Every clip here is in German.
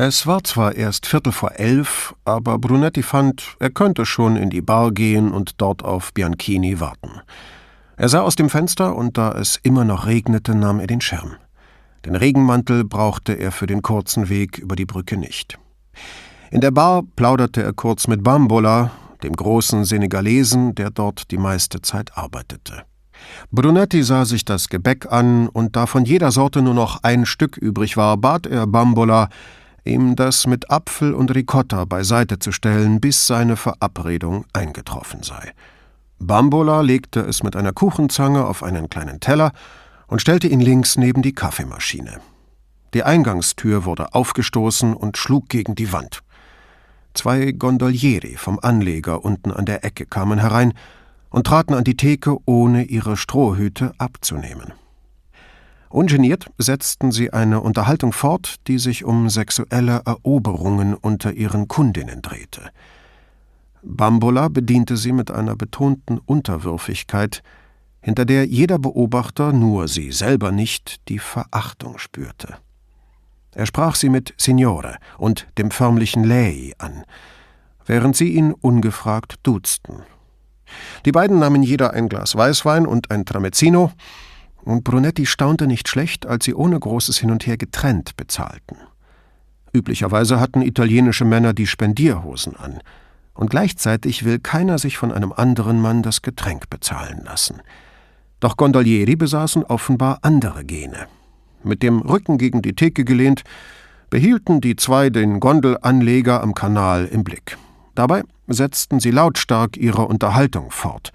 Es war zwar erst Viertel vor elf, aber Brunetti fand, er könnte schon in die Bar gehen und dort auf Bianchini warten. Er sah aus dem Fenster, und da es immer noch regnete, nahm er den Schirm. Den Regenmantel brauchte er für den kurzen Weg über die Brücke nicht. In der Bar plauderte er kurz mit Bambola, dem großen Senegalesen, der dort die meiste Zeit arbeitete. Brunetti sah sich das Gebäck an, und da von jeder Sorte nur noch ein Stück übrig war, bat er Bambola, ihm das mit Apfel und Ricotta beiseite zu stellen, bis seine Verabredung eingetroffen sei. Bambola legte es mit einer Kuchenzange auf einen kleinen Teller und stellte ihn links neben die Kaffeemaschine. Die Eingangstür wurde aufgestoßen und schlug gegen die Wand. Zwei Gondolieri vom Anleger unten an der Ecke kamen herein und traten an die Theke, ohne ihre Strohhüte abzunehmen. Ungeniert setzten sie eine Unterhaltung fort, die sich um sexuelle Eroberungen unter ihren Kundinnen drehte. Bambola bediente sie mit einer betonten Unterwürfigkeit, hinter der jeder Beobachter, nur sie selber nicht, die Verachtung spürte. Er sprach sie mit Signore und dem förmlichen Lei an, während sie ihn ungefragt duzten. Die beiden nahmen jeder ein Glas Weißwein und ein Tramezzino, und Brunetti staunte nicht schlecht, als sie ohne großes Hin und Her getrennt bezahlten. Üblicherweise hatten italienische Männer die Spendierhosen an, und gleichzeitig will keiner sich von einem anderen Mann das Getränk bezahlen lassen. Doch Gondolieri besaßen offenbar andere Gene. Mit dem Rücken gegen die Theke gelehnt, behielten die zwei den Gondelanleger am Kanal im Blick. Dabei setzten sie lautstark ihre Unterhaltung fort,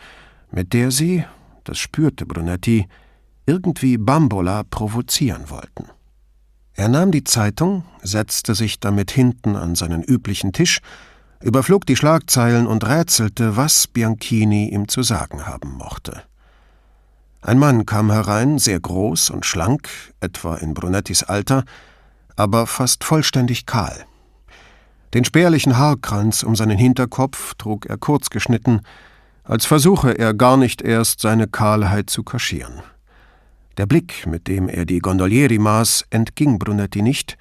mit der sie, das spürte Brunetti, irgendwie Bambola provozieren wollten. Er nahm die Zeitung, setzte sich damit hinten an seinen üblichen Tisch, überflog die Schlagzeilen und rätselte, was Bianchini ihm zu sagen haben mochte. Ein Mann kam herein, sehr groß und schlank, etwa in Brunettis Alter, aber fast vollständig kahl. Den spärlichen Haarkranz um seinen Hinterkopf trug er kurz geschnitten, als versuche er gar nicht erst seine Kahlheit zu kaschieren. Der Blick, mit dem er die Gondolieri maß, entging Brunetti nicht,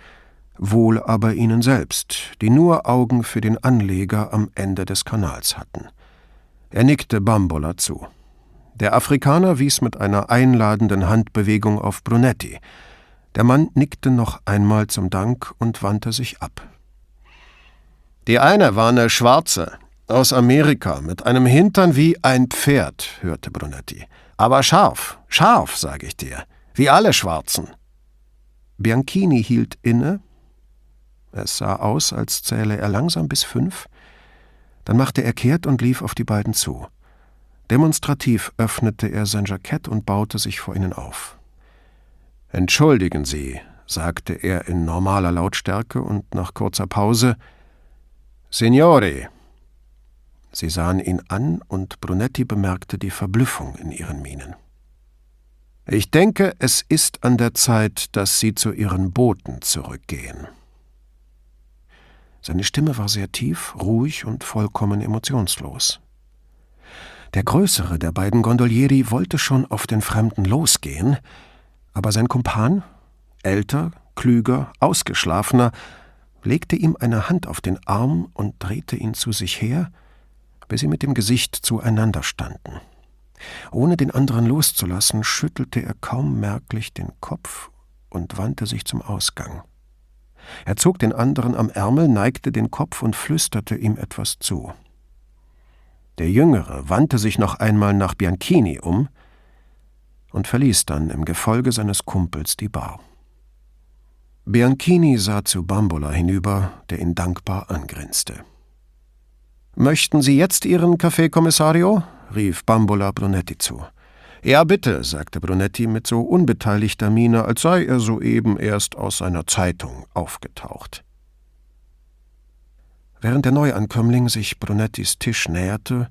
wohl aber ihnen selbst, die nur Augen für den Anleger am Ende des Kanals hatten. Er nickte Bambola zu. Der Afrikaner wies mit einer einladenden Handbewegung auf Brunetti. Der Mann nickte noch einmal zum Dank und wandte sich ab. Die eine war eine Schwarze, aus Amerika, mit einem Hintern wie ein Pferd, hörte Brunetti. Aber scharf, scharf, sage ich dir, wie alle Schwarzen. Bianchini hielt inne. Es sah aus, als zähle er langsam bis fünf. Dann machte er kehrt und lief auf die beiden zu. Demonstrativ öffnete er sein Jackett und baute sich vor ihnen auf. Entschuldigen Sie, sagte er in normaler Lautstärke und nach kurzer Pause Signori, Sie sahen ihn an, und Brunetti bemerkte die Verblüffung in ihren Mienen. Ich denke, es ist an der Zeit, dass Sie zu Ihren Booten zurückgehen. Seine Stimme war sehr tief, ruhig und vollkommen emotionslos. Der größere der beiden Gondolieri wollte schon auf den Fremden losgehen, aber sein Kumpan, älter, klüger, ausgeschlafener, legte ihm eine Hand auf den Arm und drehte ihn zu sich her, bis sie mit dem Gesicht zueinander standen. Ohne den anderen loszulassen, schüttelte er kaum merklich den Kopf und wandte sich zum Ausgang. Er zog den anderen am Ärmel, neigte den Kopf und flüsterte ihm etwas zu. Der Jüngere wandte sich noch einmal nach Bianchini um und verließ dann im Gefolge seines Kumpels die Bar. Bianchini sah zu Bambola hinüber, der ihn dankbar angrinste. Möchten Sie jetzt Ihren Kaffee, Kommissario? rief Bambola Brunetti zu. Ja, bitte, sagte Brunetti mit so unbeteiligter Miene, als sei er soeben erst aus seiner Zeitung aufgetaucht. Während der Neuankömmling sich Brunettis Tisch näherte,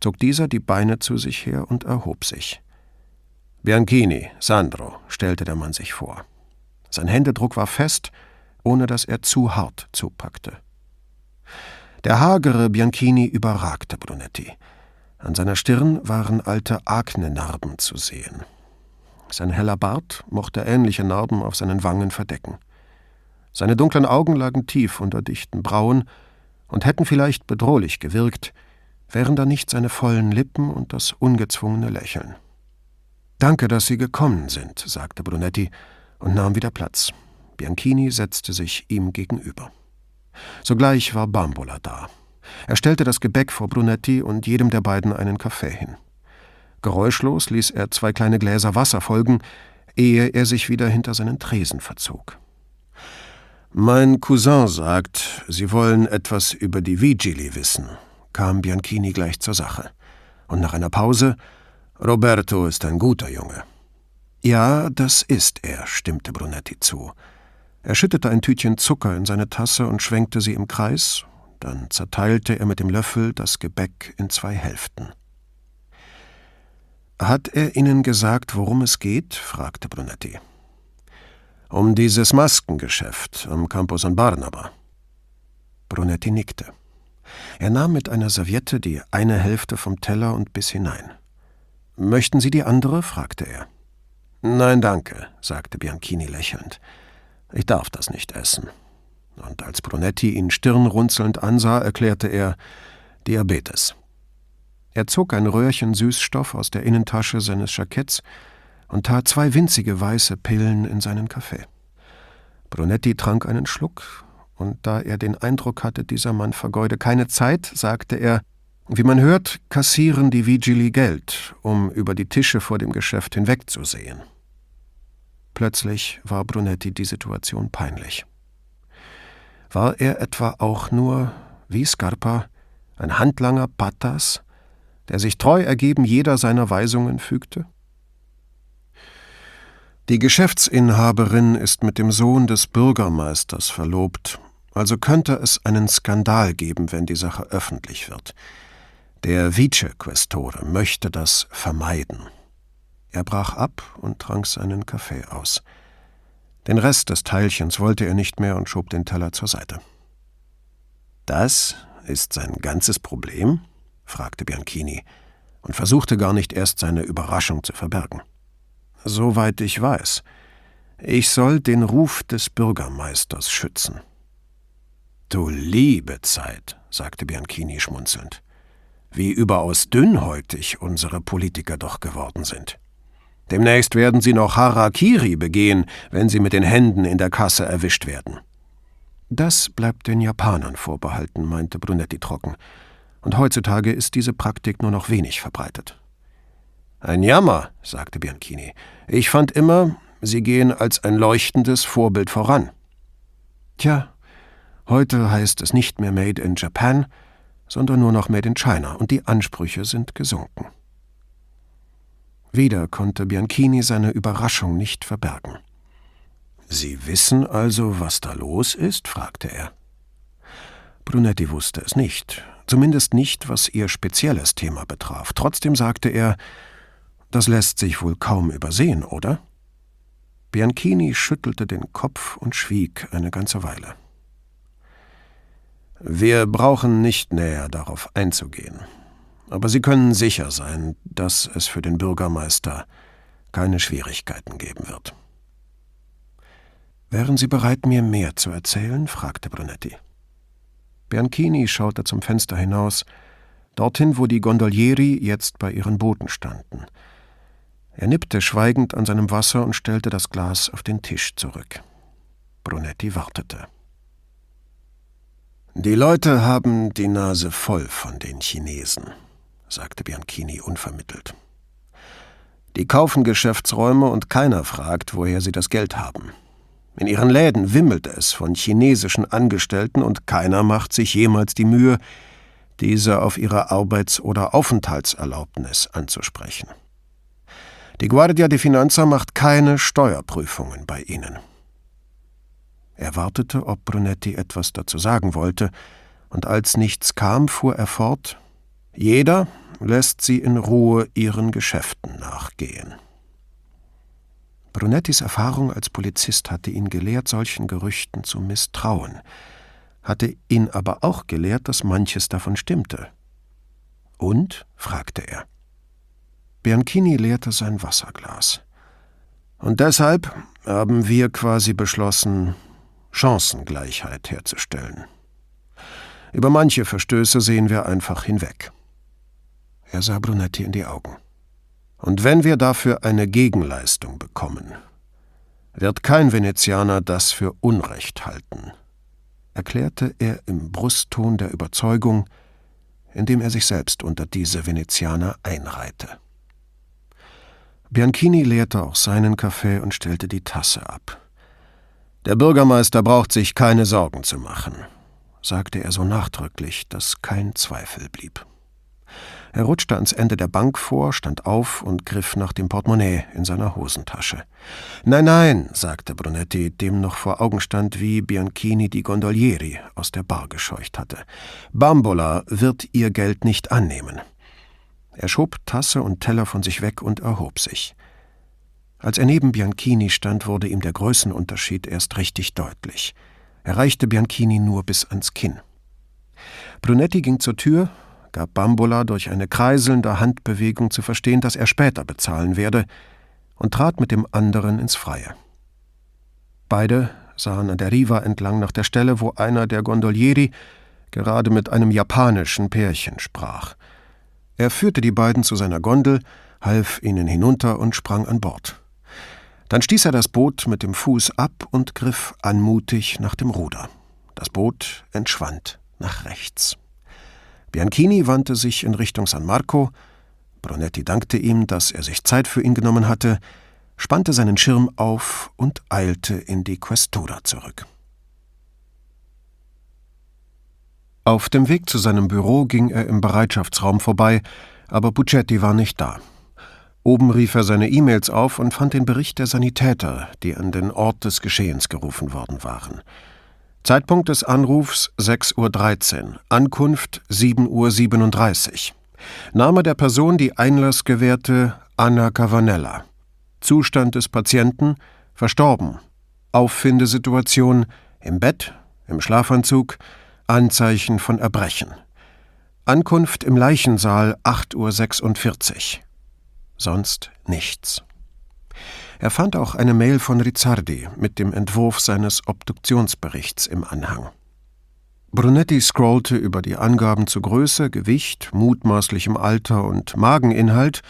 zog dieser die Beine zu sich her und erhob sich. Bianchini, Sandro, stellte der Mann sich vor. Sein Händedruck war fest, ohne dass er zu hart zupackte. Der hagere Bianchini überragte Brunetti. An seiner Stirn waren alte Akne-Narben zu sehen. Sein heller Bart mochte ähnliche Narben auf seinen Wangen verdecken. Seine dunklen Augen lagen tief unter dichten Brauen und hätten vielleicht bedrohlich gewirkt, wären da nicht seine vollen Lippen und das ungezwungene Lächeln. Danke, dass Sie gekommen sind, sagte Brunetti und nahm wieder Platz. Bianchini setzte sich ihm gegenüber. Sogleich war Bambola da. Er stellte das Gebäck vor Brunetti und jedem der beiden einen Kaffee hin. Geräuschlos ließ er zwei kleine Gläser Wasser folgen, ehe er sich wieder hinter seinen Tresen verzog. Mein Cousin sagt, Sie wollen etwas über die Vigili wissen, kam Bianchini gleich zur Sache. Und nach einer Pause Roberto ist ein guter Junge. Ja, das ist er, stimmte Brunetti zu. Er schüttete ein Tütchen Zucker in seine Tasse und schwenkte sie im Kreis, dann zerteilte er mit dem Löffel das Gebäck in zwei Hälften. Hat er Ihnen gesagt, worum es geht? fragte Brunetti. Um dieses Maskengeschäft am Campo San Barnaba. Brunetti nickte. Er nahm mit einer Serviette die eine Hälfte vom Teller und biss hinein. Möchten Sie die andere? fragte er. Nein, danke, sagte Bianchini lächelnd. Ich darf das nicht essen. Und als Brunetti ihn stirnrunzelnd ansah, erklärte er Diabetes. Er zog ein Röhrchen Süßstoff aus der Innentasche seines Jacketts und tat zwei winzige weiße Pillen in seinen Kaffee. Brunetti trank einen Schluck, und da er den Eindruck hatte, dieser Mann vergeude keine Zeit, sagte er Wie man hört, kassieren die Vigili Geld, um über die Tische vor dem Geschäft hinwegzusehen. Plötzlich war Brunetti die Situation peinlich. War er etwa auch nur, wie Scarpa, ein Handlanger Patas, der sich treu ergeben jeder seiner Weisungen fügte? Die Geschäftsinhaberin ist mit dem Sohn des Bürgermeisters verlobt, also könnte es einen Skandal geben, wenn die Sache öffentlich wird. Der Vicequestore möchte das vermeiden. Er brach ab und trank seinen Kaffee aus. Den Rest des Teilchens wollte er nicht mehr und schob den Teller zur Seite. Das ist sein ganzes Problem? fragte Bianchini und versuchte gar nicht erst seine Überraschung zu verbergen. Soweit ich weiß. Ich soll den Ruf des Bürgermeisters schützen. Du liebe Zeit, sagte Bianchini schmunzelnd. Wie überaus dünnhäutig unsere Politiker doch geworden sind. Demnächst werden sie noch Harakiri begehen, wenn sie mit den Händen in der Kasse erwischt werden. Das bleibt den Japanern vorbehalten, meinte Brunetti trocken. Und heutzutage ist diese Praktik nur noch wenig verbreitet. Ein Jammer, sagte Bianchini. Ich fand immer, Sie gehen als ein leuchtendes Vorbild voran. Tja, heute heißt es nicht mehr Made in Japan, sondern nur noch Made in China, und die Ansprüche sind gesunken. Wieder konnte Bianchini seine Überraschung nicht verbergen. Sie wissen also, was da los ist? fragte er. Brunetti wusste es nicht, zumindest nicht, was ihr spezielles Thema betraf. Trotzdem sagte er, das lässt sich wohl kaum übersehen, oder? Bianchini schüttelte den Kopf und schwieg eine ganze Weile. Wir brauchen nicht näher darauf einzugehen. Aber Sie können sicher sein, dass es für den Bürgermeister keine Schwierigkeiten geben wird. Wären Sie bereit, mir mehr zu erzählen? fragte Brunetti. Bianchini schaute zum Fenster hinaus, dorthin, wo die Gondolieri jetzt bei ihren Booten standen. Er nippte schweigend an seinem Wasser und stellte das Glas auf den Tisch zurück. Brunetti wartete. Die Leute haben die Nase voll von den Chinesen, sagte Bianchini unvermittelt. Die kaufen Geschäftsräume und keiner fragt, woher sie das Geld haben. In ihren Läden wimmelt es von chinesischen Angestellten und keiner macht sich jemals die Mühe, diese auf ihre Arbeits- oder Aufenthaltserlaubnis anzusprechen. Die Guardia di Finanza macht keine Steuerprüfungen bei ihnen. Er wartete, ob Brunetti etwas dazu sagen wollte, und als nichts kam, fuhr er fort Jeder lässt sie in Ruhe ihren Geschäften nachgehen. Brunettis Erfahrung als Polizist hatte ihn gelehrt, solchen Gerüchten zu misstrauen, hatte ihn aber auch gelehrt, dass manches davon stimmte. Und? fragte er. Bianchini leerte sein Wasserglas. Und deshalb haben wir quasi beschlossen, Chancengleichheit herzustellen. Über manche Verstöße sehen wir einfach hinweg. Er sah Brunetti in die Augen. Und wenn wir dafür eine Gegenleistung bekommen, wird kein Venezianer das für Unrecht halten, erklärte er im Brustton der Überzeugung, indem er sich selbst unter diese Venezianer einreihte. Bianchini leerte auch seinen Kaffee und stellte die Tasse ab. Der Bürgermeister braucht sich keine Sorgen zu machen, sagte er so nachdrücklich, dass kein Zweifel blieb. Er rutschte ans Ende der Bank vor, stand auf und griff nach dem Portemonnaie in seiner Hosentasche. Nein, nein, sagte Brunetti, dem noch vor Augen stand, wie Bianchini die Gondolieri aus der Bar gescheucht hatte. Bambola wird ihr Geld nicht annehmen. Er schob Tasse und Teller von sich weg und erhob sich. Als er neben Bianchini stand, wurde ihm der Größenunterschied erst richtig deutlich. Er reichte Bianchini nur bis ans Kinn. Brunetti ging zur Tür, gab Bambola durch eine kreiselnde Handbewegung zu verstehen, dass er später bezahlen werde, und trat mit dem anderen ins Freie. Beide sahen an der Riva entlang nach der Stelle, wo einer der Gondolieri gerade mit einem japanischen Pärchen sprach. Er führte die beiden zu seiner Gondel, half ihnen hinunter und sprang an Bord. Dann stieß er das Boot mit dem Fuß ab und griff anmutig nach dem Ruder. Das Boot entschwand nach rechts. Bianchini wandte sich in Richtung San Marco. Brunetti dankte ihm, dass er sich Zeit für ihn genommen hatte, spannte seinen Schirm auf und eilte in die Questura zurück. Auf dem Weg zu seinem Büro ging er im Bereitschaftsraum vorbei, aber Puccetti war nicht da. Oben rief er seine E-Mails auf und fand den Bericht der Sanitäter, die an den Ort des Geschehens gerufen worden waren. Zeitpunkt des Anrufs 6.13 Uhr, Ankunft 7.37 Uhr. Name der Person die Einlass gewährte Anna Cavanella. Zustand des Patienten verstorben. Auffindesituation im Bett, im Schlafanzug, Anzeichen von Erbrechen. Ankunft im Leichensaal 8.46 Uhr. Sonst nichts. Er fand auch eine Mail von Rizzardi mit dem Entwurf seines Obduktionsberichts im Anhang. Brunetti scrollte über die Angaben zu Größe, Gewicht, mutmaßlichem Alter und Mageninhalt,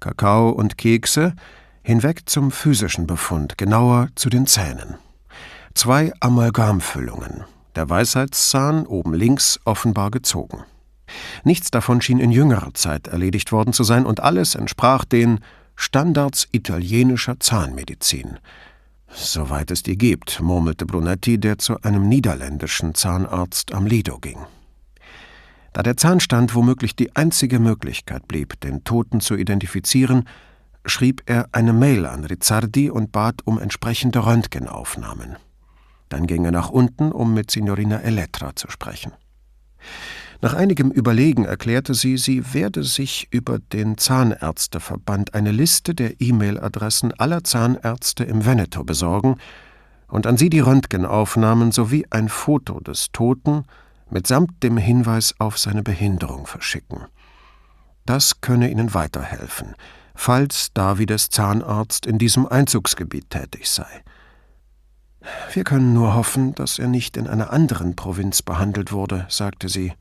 Kakao und Kekse, hinweg zum physischen Befund, genauer zu den Zähnen. Zwei Amalgamfüllungen, der Weisheitszahn oben links offenbar gezogen. Nichts davon schien in jüngerer Zeit erledigt worden zu sein, und alles entsprach den Standards italienischer Zahnmedizin. Soweit es die gibt, murmelte Brunetti, der zu einem niederländischen Zahnarzt am Lido ging. Da der Zahnstand womöglich die einzige Möglichkeit blieb, den Toten zu identifizieren, schrieb er eine Mail an Rizzardi und bat um entsprechende Röntgenaufnahmen. Dann ging er nach unten, um mit Signorina Elettra zu sprechen. Nach einigem Überlegen erklärte sie, sie werde sich über den Zahnärzteverband eine Liste der E-Mail-Adressen aller Zahnärzte im Veneto besorgen und an sie die Röntgenaufnahmen sowie ein Foto des Toten mitsamt dem Hinweis auf seine Behinderung verschicken. Das könne ihnen weiterhelfen, falls Davides Zahnarzt in diesem Einzugsgebiet tätig sei. Wir können nur hoffen, dass er nicht in einer anderen Provinz behandelt wurde, sagte sie.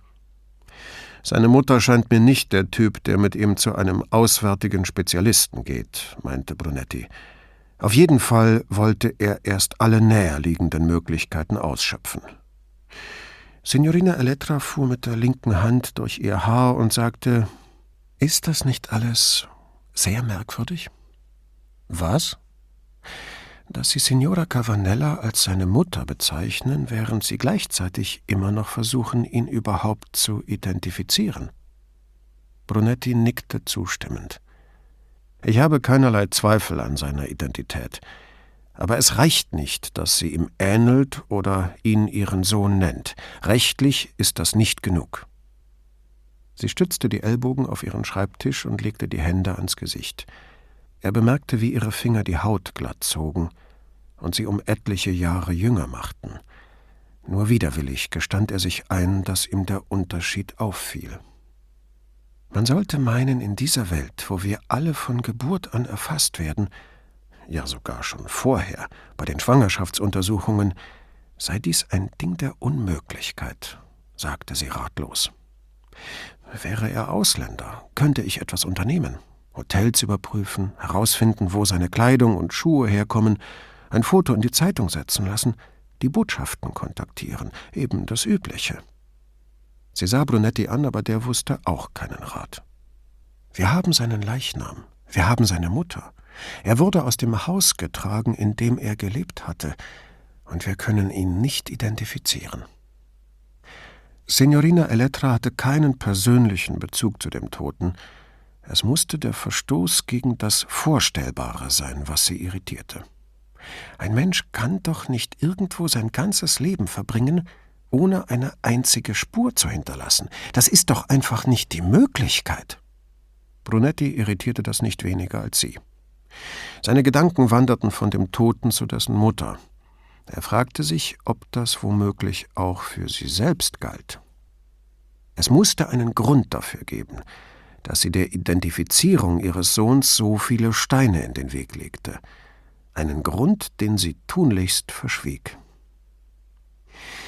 Seine Mutter scheint mir nicht der Typ, der mit ihm zu einem auswärtigen Spezialisten geht, meinte Brunetti. Auf jeden Fall wollte er erst alle näherliegenden Möglichkeiten ausschöpfen. Signorina Elettra fuhr mit der linken Hand durch ihr Haar und sagte: Ist das nicht alles sehr merkwürdig? Was? Dass Sie Signora Cavanella als seine Mutter bezeichnen, während Sie gleichzeitig immer noch versuchen, ihn überhaupt zu identifizieren. Brunetti nickte zustimmend. Ich habe keinerlei Zweifel an seiner Identität. Aber es reicht nicht, dass sie ihm ähnelt oder ihn ihren Sohn nennt. Rechtlich ist das nicht genug. Sie stützte die Ellbogen auf ihren Schreibtisch und legte die Hände ans Gesicht. Er bemerkte, wie ihre Finger die Haut glatt zogen und sie um etliche Jahre jünger machten. Nur widerwillig gestand er sich ein, dass ihm der Unterschied auffiel. Man sollte meinen, in dieser Welt, wo wir alle von Geburt an erfasst werden, ja sogar schon vorher, bei den Schwangerschaftsuntersuchungen, Sei dies ein Ding der Unmöglichkeit, sagte sie ratlos. Wäre er Ausländer, könnte ich etwas unternehmen. Hotels überprüfen, herausfinden, wo seine Kleidung und Schuhe herkommen, ein Foto in die Zeitung setzen lassen, die Botschaften kontaktieren, eben das Übliche. Sie sah Brunetti an, aber der wusste auch keinen Rat. Wir haben seinen Leichnam, wir haben seine Mutter. Er wurde aus dem Haus getragen, in dem er gelebt hatte, und wir können ihn nicht identifizieren. Signorina Elettra hatte keinen persönlichen Bezug zu dem Toten, es musste der Verstoß gegen das Vorstellbare sein, was sie irritierte. Ein Mensch kann doch nicht irgendwo sein ganzes Leben verbringen, ohne eine einzige Spur zu hinterlassen. Das ist doch einfach nicht die Möglichkeit. Brunetti irritierte das nicht weniger als sie. Seine Gedanken wanderten von dem Toten zu dessen Mutter. Er fragte sich, ob das womöglich auch für sie selbst galt. Es musste einen Grund dafür geben, dass sie der Identifizierung ihres Sohns so viele Steine in den Weg legte. Einen Grund, den sie tunlichst verschwieg.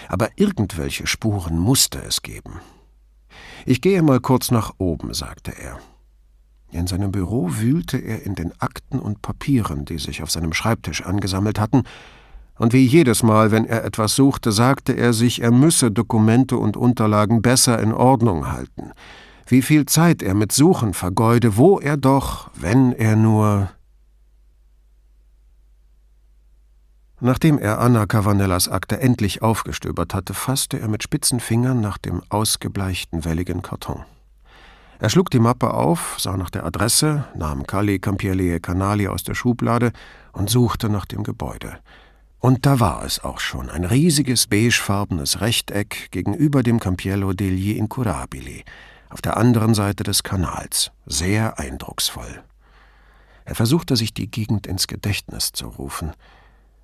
Aber irgendwelche Spuren musste es geben. Ich gehe mal kurz nach oben, sagte er. In seinem Büro wühlte er in den Akten und Papieren, die sich auf seinem Schreibtisch angesammelt hatten, und wie jedes Mal, wenn er etwas suchte, sagte er sich, er müsse Dokumente und Unterlagen besser in Ordnung halten wie viel Zeit er mit Suchen vergeude, wo er doch, wenn er nur. Nachdem er Anna Cavanellas Akte endlich aufgestöbert hatte, fasste er mit spitzen Fingern nach dem ausgebleichten, welligen Karton. Er schlug die Mappe auf, sah nach der Adresse, nahm Calli Campielli Canali aus der Schublade und suchte nach dem Gebäude. Und da war es auch schon, ein riesiges beigefarbenes Rechteck gegenüber dem Campiello degli Incurabili, auf der anderen Seite des Kanals, sehr eindrucksvoll. Er versuchte sich die Gegend ins Gedächtnis zu rufen,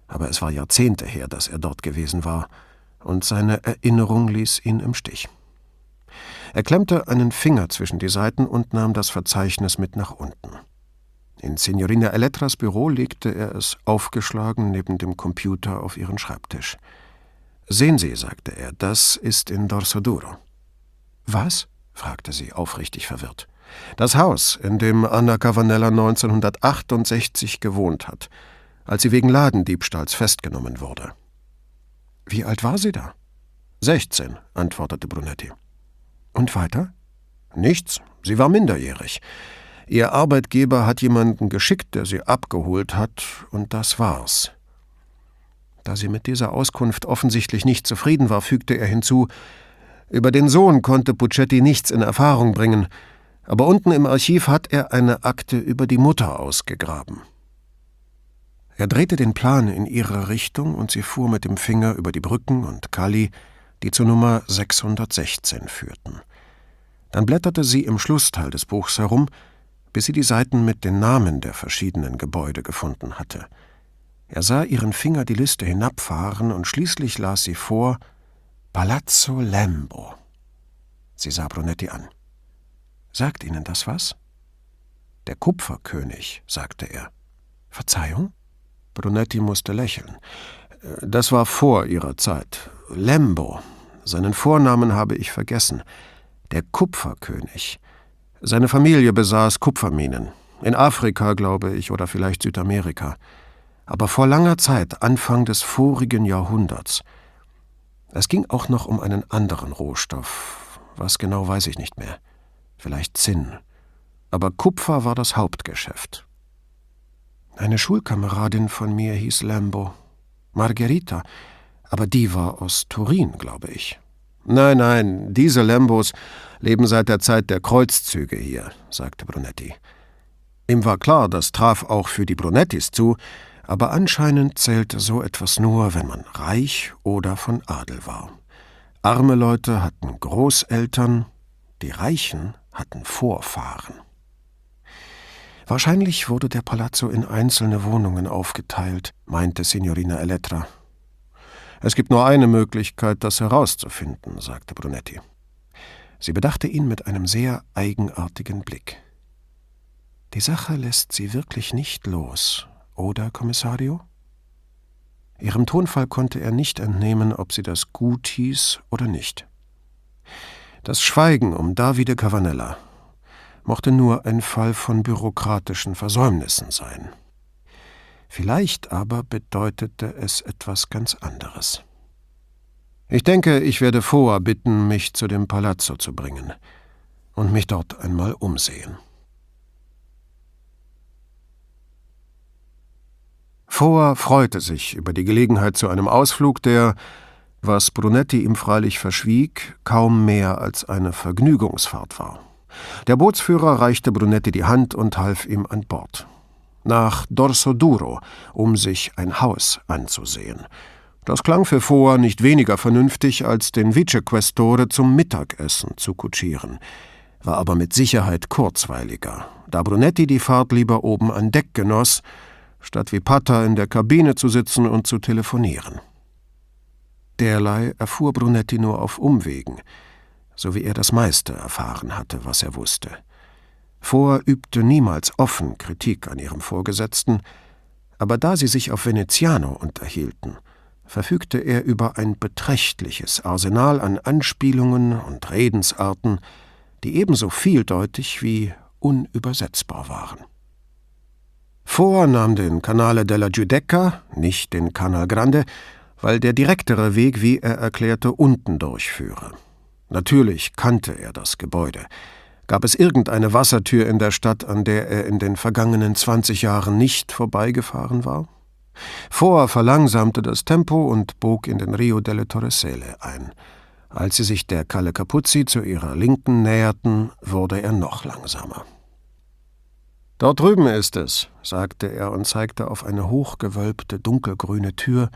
aber es war Jahrzehnte her, dass er dort gewesen war, und seine Erinnerung ließ ihn im Stich. Er klemmte einen Finger zwischen die Seiten und nahm das Verzeichnis mit nach unten. In Signorina Elettras Büro legte er es aufgeschlagen neben dem Computer auf ihren Schreibtisch. Sehen Sie, sagte er, das ist in Dorsoduro. Was? Fragte sie, aufrichtig verwirrt. Das Haus, in dem Anna Cavanella 1968 gewohnt hat, als sie wegen Ladendiebstahls festgenommen wurde. Wie alt war sie da? Sechzehn, antwortete Brunetti. Und weiter? Nichts, sie war minderjährig. Ihr Arbeitgeber hat jemanden geschickt, der sie abgeholt hat, und das war's. Da sie mit dieser Auskunft offensichtlich nicht zufrieden war, fügte er hinzu, über den Sohn konnte Puccetti nichts in Erfahrung bringen, aber unten im Archiv hat er eine Akte über die Mutter ausgegraben. Er drehte den Plan in ihre Richtung und sie fuhr mit dem Finger über die Brücken und Kali, die zur Nummer 616 führten. Dann blätterte sie im Schlussteil des Buchs herum, bis sie die Seiten mit den Namen der verschiedenen Gebäude gefunden hatte. Er sah ihren Finger die Liste hinabfahren und schließlich las sie vor Palazzo Lembo. Sie sah Brunetti an. Sagt Ihnen das was? Der Kupferkönig, sagte er. Verzeihung? Brunetti musste lächeln. Das war vor ihrer Zeit. Lembo. Seinen Vornamen habe ich vergessen. Der Kupferkönig. Seine Familie besaß Kupferminen. In Afrika, glaube ich, oder vielleicht Südamerika. Aber vor langer Zeit, Anfang des vorigen Jahrhunderts. Es ging auch noch um einen anderen Rohstoff. Was genau weiß ich nicht mehr. Vielleicht Zinn. Aber Kupfer war das Hauptgeschäft. Eine Schulkameradin von mir hieß Lambo. Margherita. Aber die war aus Turin, glaube ich. Nein, nein, diese Lambos leben seit der Zeit der Kreuzzüge hier, sagte Brunetti. Ihm war klar, das traf auch für die Brunettis zu, aber anscheinend zählte so etwas nur, wenn man reich oder von Adel war. Arme Leute hatten Großeltern, die Reichen hatten Vorfahren. Wahrscheinlich wurde der Palazzo in einzelne Wohnungen aufgeteilt, meinte Signorina Elettra. Es gibt nur eine Möglichkeit, das herauszufinden, sagte Brunetti. Sie bedachte ihn mit einem sehr eigenartigen Blick. Die Sache lässt sie wirklich nicht los, oder, Kommissario? Ihrem Tonfall konnte er nicht entnehmen, ob sie das gut hieß oder nicht. Das Schweigen um Davide Cavanella mochte nur ein Fall von bürokratischen Versäumnissen sein. Vielleicht aber bedeutete es etwas ganz anderes. Ich denke, ich werde Foa bitten, mich zu dem Palazzo zu bringen und mich dort einmal umsehen. Foa freute sich über die Gelegenheit zu einem Ausflug, der, was Brunetti ihm freilich verschwieg, kaum mehr als eine Vergnügungsfahrt war. Der Bootsführer reichte Brunetti die Hand und half ihm an Bord. Nach Dorso Duro, um sich ein Haus anzusehen. Das klang für Foa nicht weniger vernünftig, als den Vicequestore zum Mittagessen zu kutschieren, war aber mit Sicherheit kurzweiliger, da Brunetti die Fahrt lieber oben an Deck genoss, statt wie Pata in der Kabine zu sitzen und zu telefonieren. Derlei erfuhr Brunetti nur auf Umwegen, so wie er das meiste erfahren hatte, was er wusste. Vor übte niemals offen Kritik an ihrem Vorgesetzten, aber da sie sich auf Veneziano unterhielten, verfügte er über ein beträchtliches Arsenal an Anspielungen und Redensarten, die ebenso vieldeutig wie unübersetzbar waren. Vor nahm den Canale della Giudecca, nicht den Canal Grande, weil der direktere Weg, wie er erklärte, unten durchführe. Natürlich kannte er das Gebäude. Gab es irgendeine Wassertür in der Stadt, an der er in den vergangenen 20 Jahren nicht vorbeigefahren war? Vor verlangsamte das Tempo und bog in den Rio delle Torresele ein. Als sie sich der Calle Capuzzi zu ihrer Linken näherten, wurde er noch langsamer. Dort drüben ist es, sagte er und zeigte auf eine hochgewölbte dunkelgrüne Tür,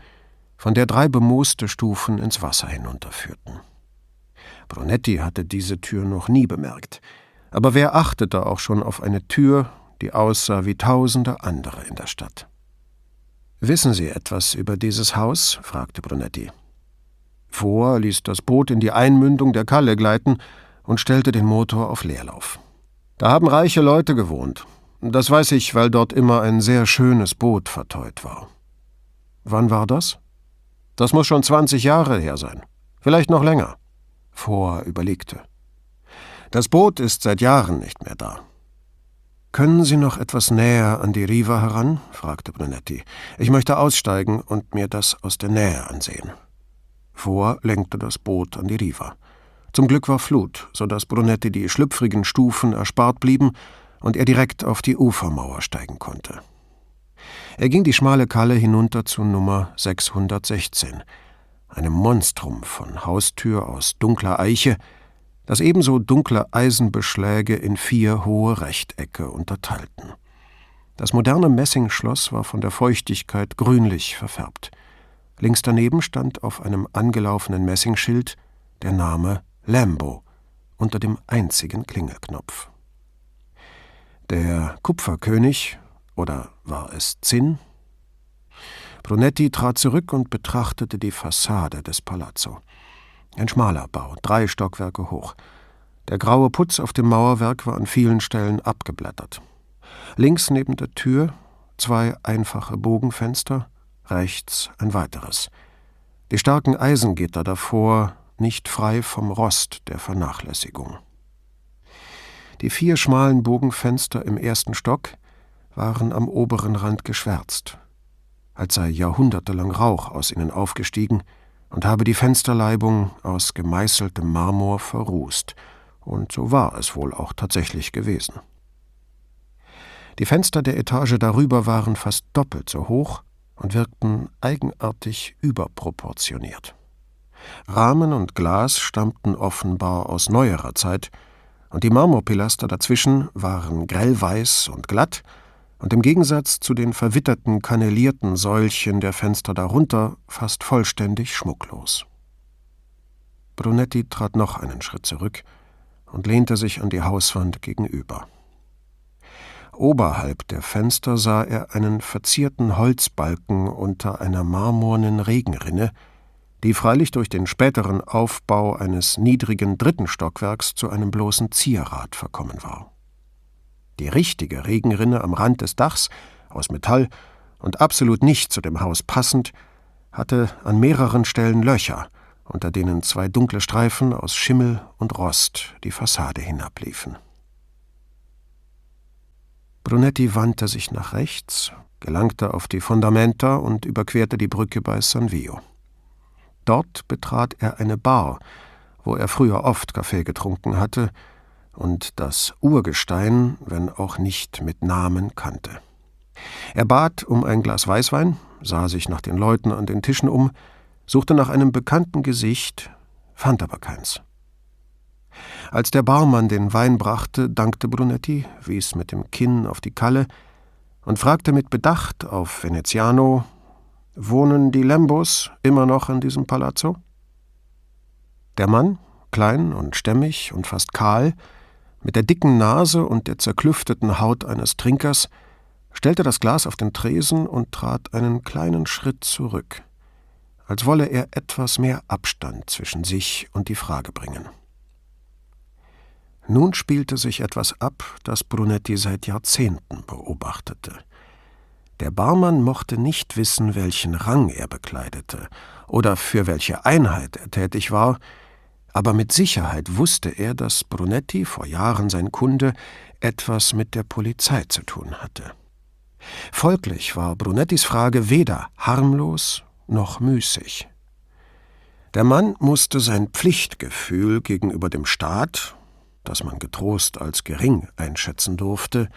von der drei bemooste Stufen ins Wasser hinunterführten. Brunetti hatte diese Tür noch nie bemerkt, aber wer achtete auch schon auf eine Tür, die aussah wie tausende andere in der Stadt? Wissen Sie etwas über dieses Haus? fragte Brunetti. Vor ließ das Boot in die Einmündung der Kalle gleiten und stellte den Motor auf Leerlauf. Da haben reiche Leute gewohnt. Das weiß ich, weil dort immer ein sehr schönes Boot verteut war. Wann war das? Das muss schon 20 Jahre her sein. Vielleicht noch länger. Vor überlegte. Das Boot ist seit Jahren nicht mehr da. Können Sie noch etwas näher an die Riva heran? fragte Brunetti. Ich möchte aussteigen und mir das aus der Nähe ansehen. Vor lenkte das Boot an die Riva. Zum Glück war Flut, so dass Brunetti die schlüpfrigen Stufen erspart blieben und er direkt auf die Ufermauer steigen konnte. Er ging die schmale Kalle hinunter zu Nummer 616, einem Monstrum von Haustür aus dunkler Eiche, das ebenso dunkle Eisenbeschläge in vier hohe Rechtecke unterteilten. Das moderne Messingschloss war von der Feuchtigkeit grünlich verfärbt. Links daneben stand auf einem angelaufenen Messingschild der Name Lambo unter dem einzigen Klingelknopf. Der Kupferkönig oder war es Zinn? Brunetti trat zurück und betrachtete die Fassade des Palazzo. Ein schmaler Bau, drei Stockwerke hoch. Der graue Putz auf dem Mauerwerk war an vielen Stellen abgeblättert. Links neben der Tür zwei einfache Bogenfenster, rechts ein weiteres. Die starken Eisengitter davor nicht frei vom Rost der Vernachlässigung. Die vier schmalen Bogenfenster im ersten Stock waren am oberen Rand geschwärzt, als sei jahrhundertelang Rauch aus ihnen aufgestiegen und habe die Fensterleibung aus gemeißeltem Marmor verrußt, und so war es wohl auch tatsächlich gewesen. Die Fenster der Etage darüber waren fast doppelt so hoch und wirkten eigenartig überproportioniert. Rahmen und Glas stammten offenbar aus neuerer Zeit, und die Marmorpilaster dazwischen waren grellweiß und glatt und im Gegensatz zu den verwitterten, kannelierten Säulchen der Fenster darunter fast vollständig schmucklos. Brunetti trat noch einen Schritt zurück und lehnte sich an die Hauswand gegenüber. Oberhalb der Fenster sah er einen verzierten Holzbalken unter einer marmornen Regenrinne, die freilich durch den späteren Aufbau eines niedrigen dritten Stockwerks zu einem bloßen Zierrad verkommen war. Die richtige Regenrinne am Rand des Dachs, aus Metall und absolut nicht zu dem Haus passend, hatte an mehreren Stellen Löcher, unter denen zwei dunkle Streifen aus Schimmel und Rost die Fassade hinabliefen. Brunetti wandte sich nach rechts, gelangte auf die Fundamenta und überquerte die Brücke bei San Vio. Dort betrat er eine Bar, wo er früher oft Kaffee getrunken hatte und das Urgestein, wenn auch nicht mit Namen, kannte. Er bat um ein Glas Weißwein, sah sich nach den Leuten an den Tischen um, suchte nach einem bekannten Gesicht, fand aber keins. Als der Barmann den Wein brachte, dankte Brunetti, wies mit dem Kinn auf die Kalle und fragte mit Bedacht auf Veneziano: Wohnen die Lembos immer noch in diesem Palazzo? Der Mann, klein und stämmig und fast kahl, mit der dicken Nase und der zerklüfteten Haut eines Trinkers, stellte das Glas auf den Tresen und trat einen kleinen Schritt zurück, als wolle er etwas mehr Abstand zwischen sich und die Frage bringen. Nun spielte sich etwas ab, das Brunetti seit Jahrzehnten beobachtete. Der Barmann mochte nicht wissen, welchen Rang er bekleidete oder für welche Einheit er tätig war, aber mit Sicherheit wusste er, dass Brunetti, vor Jahren sein Kunde, etwas mit der Polizei zu tun hatte. Folglich war Brunettis Frage weder harmlos noch müßig. Der Mann musste sein Pflichtgefühl gegenüber dem Staat, das man getrost als gering einschätzen durfte,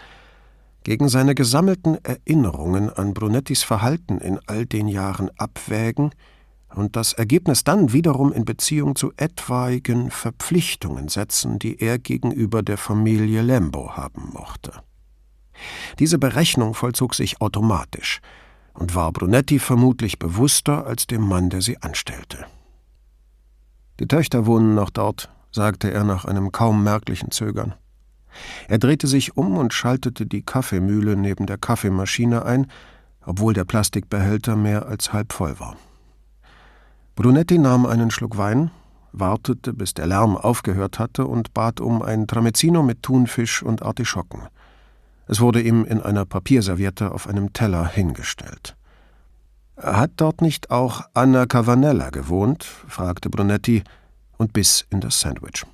gegen seine gesammelten Erinnerungen an Brunettis Verhalten in all den Jahren abwägen und das Ergebnis dann wiederum in Beziehung zu etwaigen Verpflichtungen setzen, die er gegenüber der Familie Lembo haben mochte. Diese Berechnung vollzog sich automatisch und war Brunetti vermutlich bewusster als dem Mann, der sie anstellte. Die Töchter wohnen noch dort, sagte er nach einem kaum merklichen Zögern. Er drehte sich um und schaltete die Kaffeemühle neben der Kaffeemaschine ein, obwohl der Plastikbehälter mehr als halb voll war. Brunetti nahm einen Schluck Wein, wartete, bis der Lärm aufgehört hatte und bat um ein Tramezzino mit Thunfisch und Artischocken. Es wurde ihm in einer Papierserviette auf einem Teller hingestellt. Hat dort nicht auch Anna Cavanella gewohnt? fragte Brunetti und biss in das Sandwich.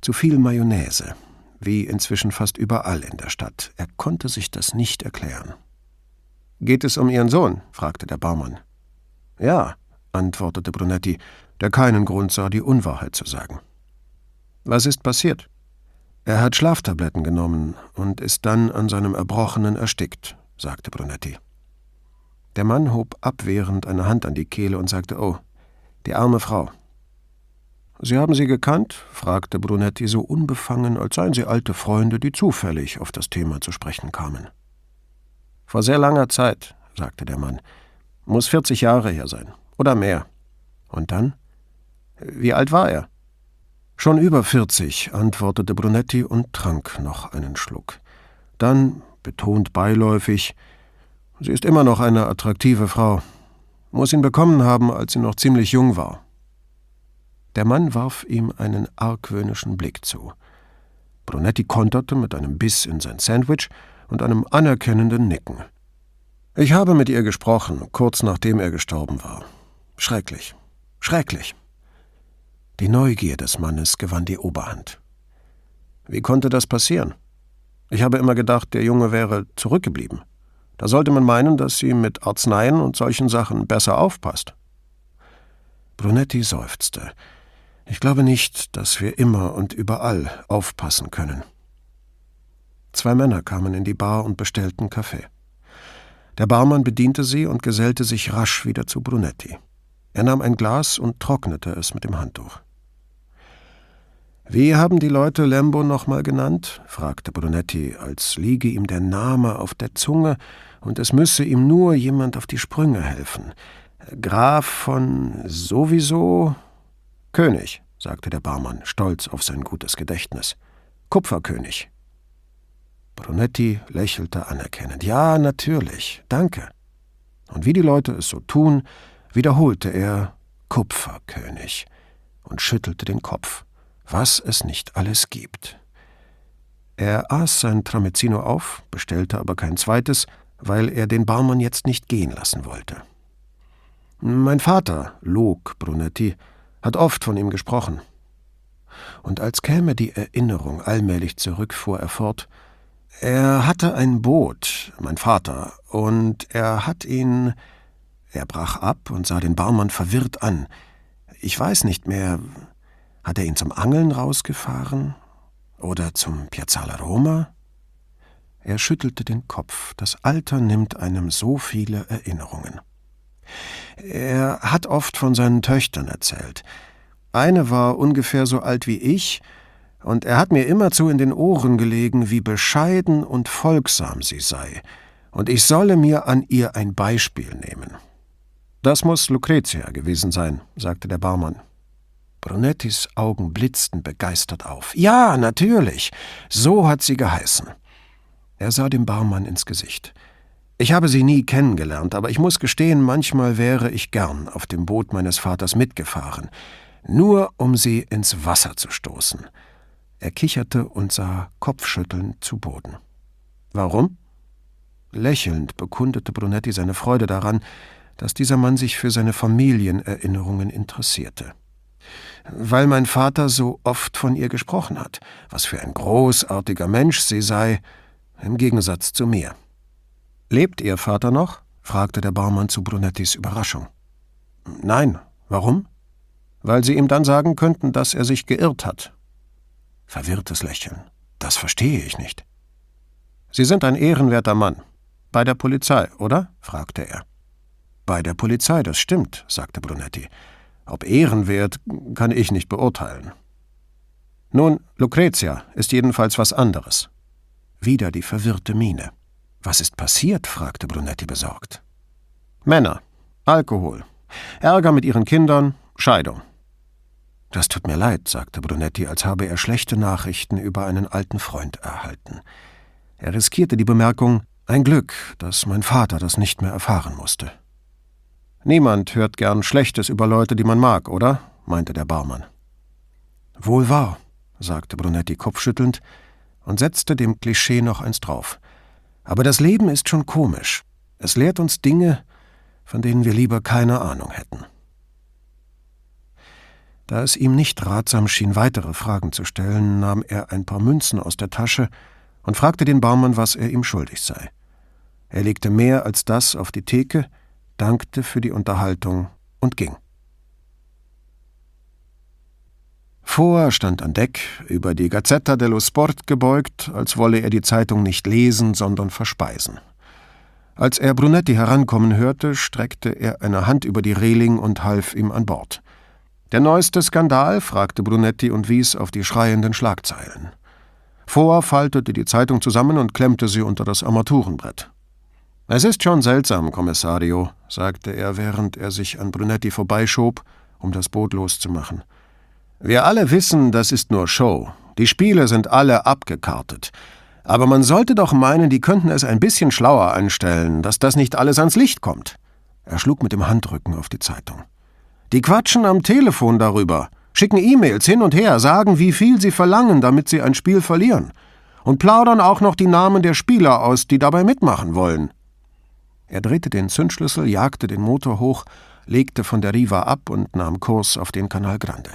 Zu viel Mayonnaise, wie inzwischen fast überall in der Stadt. Er konnte sich das nicht erklären. Geht es um Ihren Sohn? fragte der Barmann. Ja, antwortete Brunetti, der keinen Grund sah, die Unwahrheit zu sagen. Was ist passiert? Er hat Schlaftabletten genommen und ist dann an seinem Erbrochenen erstickt, sagte Brunetti. Der Mann hob abwehrend eine Hand an die Kehle und sagte: Oh, die arme Frau. Sie haben sie gekannt? fragte Brunetti so unbefangen, als seien sie alte Freunde, die zufällig auf das Thema zu sprechen kamen. Vor sehr langer Zeit, sagte der Mann. Muss 40 Jahre her sein. Oder mehr. Und dann? Wie alt war er? Schon über vierzig, antwortete Brunetti und trank noch einen Schluck. Dann, betont beiläufig, sie ist immer noch eine attraktive Frau. Muss ihn bekommen haben, als sie noch ziemlich jung war. Der Mann warf ihm einen argwöhnischen Blick zu. Brunetti konterte mit einem Biss in sein Sandwich und einem anerkennenden Nicken. Ich habe mit ihr gesprochen, kurz nachdem er gestorben war. Schrecklich, schrecklich. Die Neugier des Mannes gewann die Oberhand. Wie konnte das passieren? Ich habe immer gedacht, der Junge wäre zurückgeblieben. Da sollte man meinen, dass sie mit Arzneien und solchen Sachen besser aufpasst. Brunetti seufzte. Ich glaube nicht, dass wir immer und überall aufpassen können. Zwei Männer kamen in die Bar und bestellten Kaffee. Der Barmann bediente sie und gesellte sich rasch wieder zu Brunetti. Er nahm ein Glas und trocknete es mit dem Handtuch. Wie haben die Leute Lembo nochmal genannt? fragte Brunetti, als liege ihm der Name auf der Zunge und es müsse ihm nur jemand auf die Sprünge helfen. Graf von sowieso? König, sagte der Barmann, stolz auf sein gutes Gedächtnis. Kupferkönig. Brunetti lächelte anerkennend. Ja, natürlich, danke. Und wie die Leute es so tun, wiederholte er Kupferkönig und schüttelte den Kopf was es nicht alles gibt. Er aß sein Tramezzino auf, bestellte aber kein zweites, weil er den Barmann jetzt nicht gehen lassen wollte. Mein Vater, log Brunetti, hat oft von ihm gesprochen. Und als käme die Erinnerung allmählich zurück, fuhr er fort, er hatte ein Boot, mein Vater, und er hat ihn. Er brach ab und sah den Barmann verwirrt an. Ich weiß nicht mehr. Hat er ihn zum Angeln rausgefahren? Oder zum Piazzale Roma? Er schüttelte den Kopf. Das Alter nimmt einem so viele Erinnerungen. Er hat oft von seinen Töchtern erzählt. Eine war ungefähr so alt wie ich, und er hat mir immerzu in den Ohren gelegen, wie bescheiden und folgsam sie sei, und ich solle mir an ihr ein Beispiel nehmen. Das muss Lucretia gewesen sein, sagte der Barmann. Brunettis Augen blitzten begeistert auf. Ja, natürlich. So hat sie geheißen. Er sah dem Barmann ins Gesicht. Ich habe sie nie kennengelernt, aber ich muss gestehen, manchmal wäre ich gern auf dem Boot meines Vaters mitgefahren, nur um sie ins Wasser zu stoßen. Er kicherte und sah kopfschüttelnd zu Boden. Warum? Lächelnd bekundete Brunetti seine Freude daran, dass dieser Mann sich für seine Familienerinnerungen interessierte. Weil mein Vater so oft von ihr gesprochen hat, was für ein großartiger Mensch sie sei, im Gegensatz zu mir. Lebt Ihr Vater noch? fragte der Barmann zu Brunettis Überraschung. Nein, warum? Weil Sie ihm dann sagen könnten, dass er sich geirrt hat, Verwirrtes Lächeln. Das verstehe ich nicht. Sie sind ein ehrenwerter Mann. Bei der Polizei, oder? fragte er. Bei der Polizei, das stimmt, sagte Brunetti. Ob ehrenwert, kann ich nicht beurteilen. Nun, Lucretia ist jedenfalls was anderes. Wieder die verwirrte Miene. Was ist passiert? fragte Brunetti besorgt. Männer, Alkohol, Ärger mit ihren Kindern, Scheidung. Das tut mir leid, sagte Brunetti, als habe er schlechte Nachrichten über einen alten Freund erhalten. Er riskierte die Bemerkung, ein Glück, dass mein Vater das nicht mehr erfahren musste. Niemand hört gern Schlechtes über Leute, die man mag, oder? meinte der Barmann. Wohl wahr, sagte Brunetti kopfschüttelnd und setzte dem Klischee noch eins drauf. Aber das Leben ist schon komisch. Es lehrt uns Dinge, von denen wir lieber keine Ahnung hätten. Da es ihm nicht ratsam schien, weitere Fragen zu stellen, nahm er ein paar Münzen aus der Tasche und fragte den Barmann, was er ihm schuldig sei. Er legte mehr als das auf die Theke, dankte für die Unterhaltung und ging. Vor stand an Deck, über die Gazzetta dello Sport gebeugt, als wolle er die Zeitung nicht lesen, sondern verspeisen. Als er Brunetti herankommen hörte, streckte er eine Hand über die Reling und half ihm an Bord. Der neueste Skandal? fragte Brunetti und wies auf die schreienden Schlagzeilen. Vor faltete die Zeitung zusammen und klemmte sie unter das Armaturenbrett. Es ist schon seltsam, Kommissario, sagte er, während er sich an Brunetti vorbeischob, um das Boot loszumachen. Wir alle wissen, das ist nur Show. Die Spiele sind alle abgekartet. Aber man sollte doch meinen, die könnten es ein bisschen schlauer anstellen, dass das nicht alles ans Licht kommt. Er schlug mit dem Handrücken auf die Zeitung. Die quatschen am Telefon darüber, schicken E-Mails hin und her, sagen, wie viel sie verlangen, damit sie ein Spiel verlieren. Und plaudern auch noch die Namen der Spieler aus, die dabei mitmachen wollen. Er drehte den Zündschlüssel, jagte den Motor hoch, legte von der Riva ab und nahm Kurs auf den Canal Grande.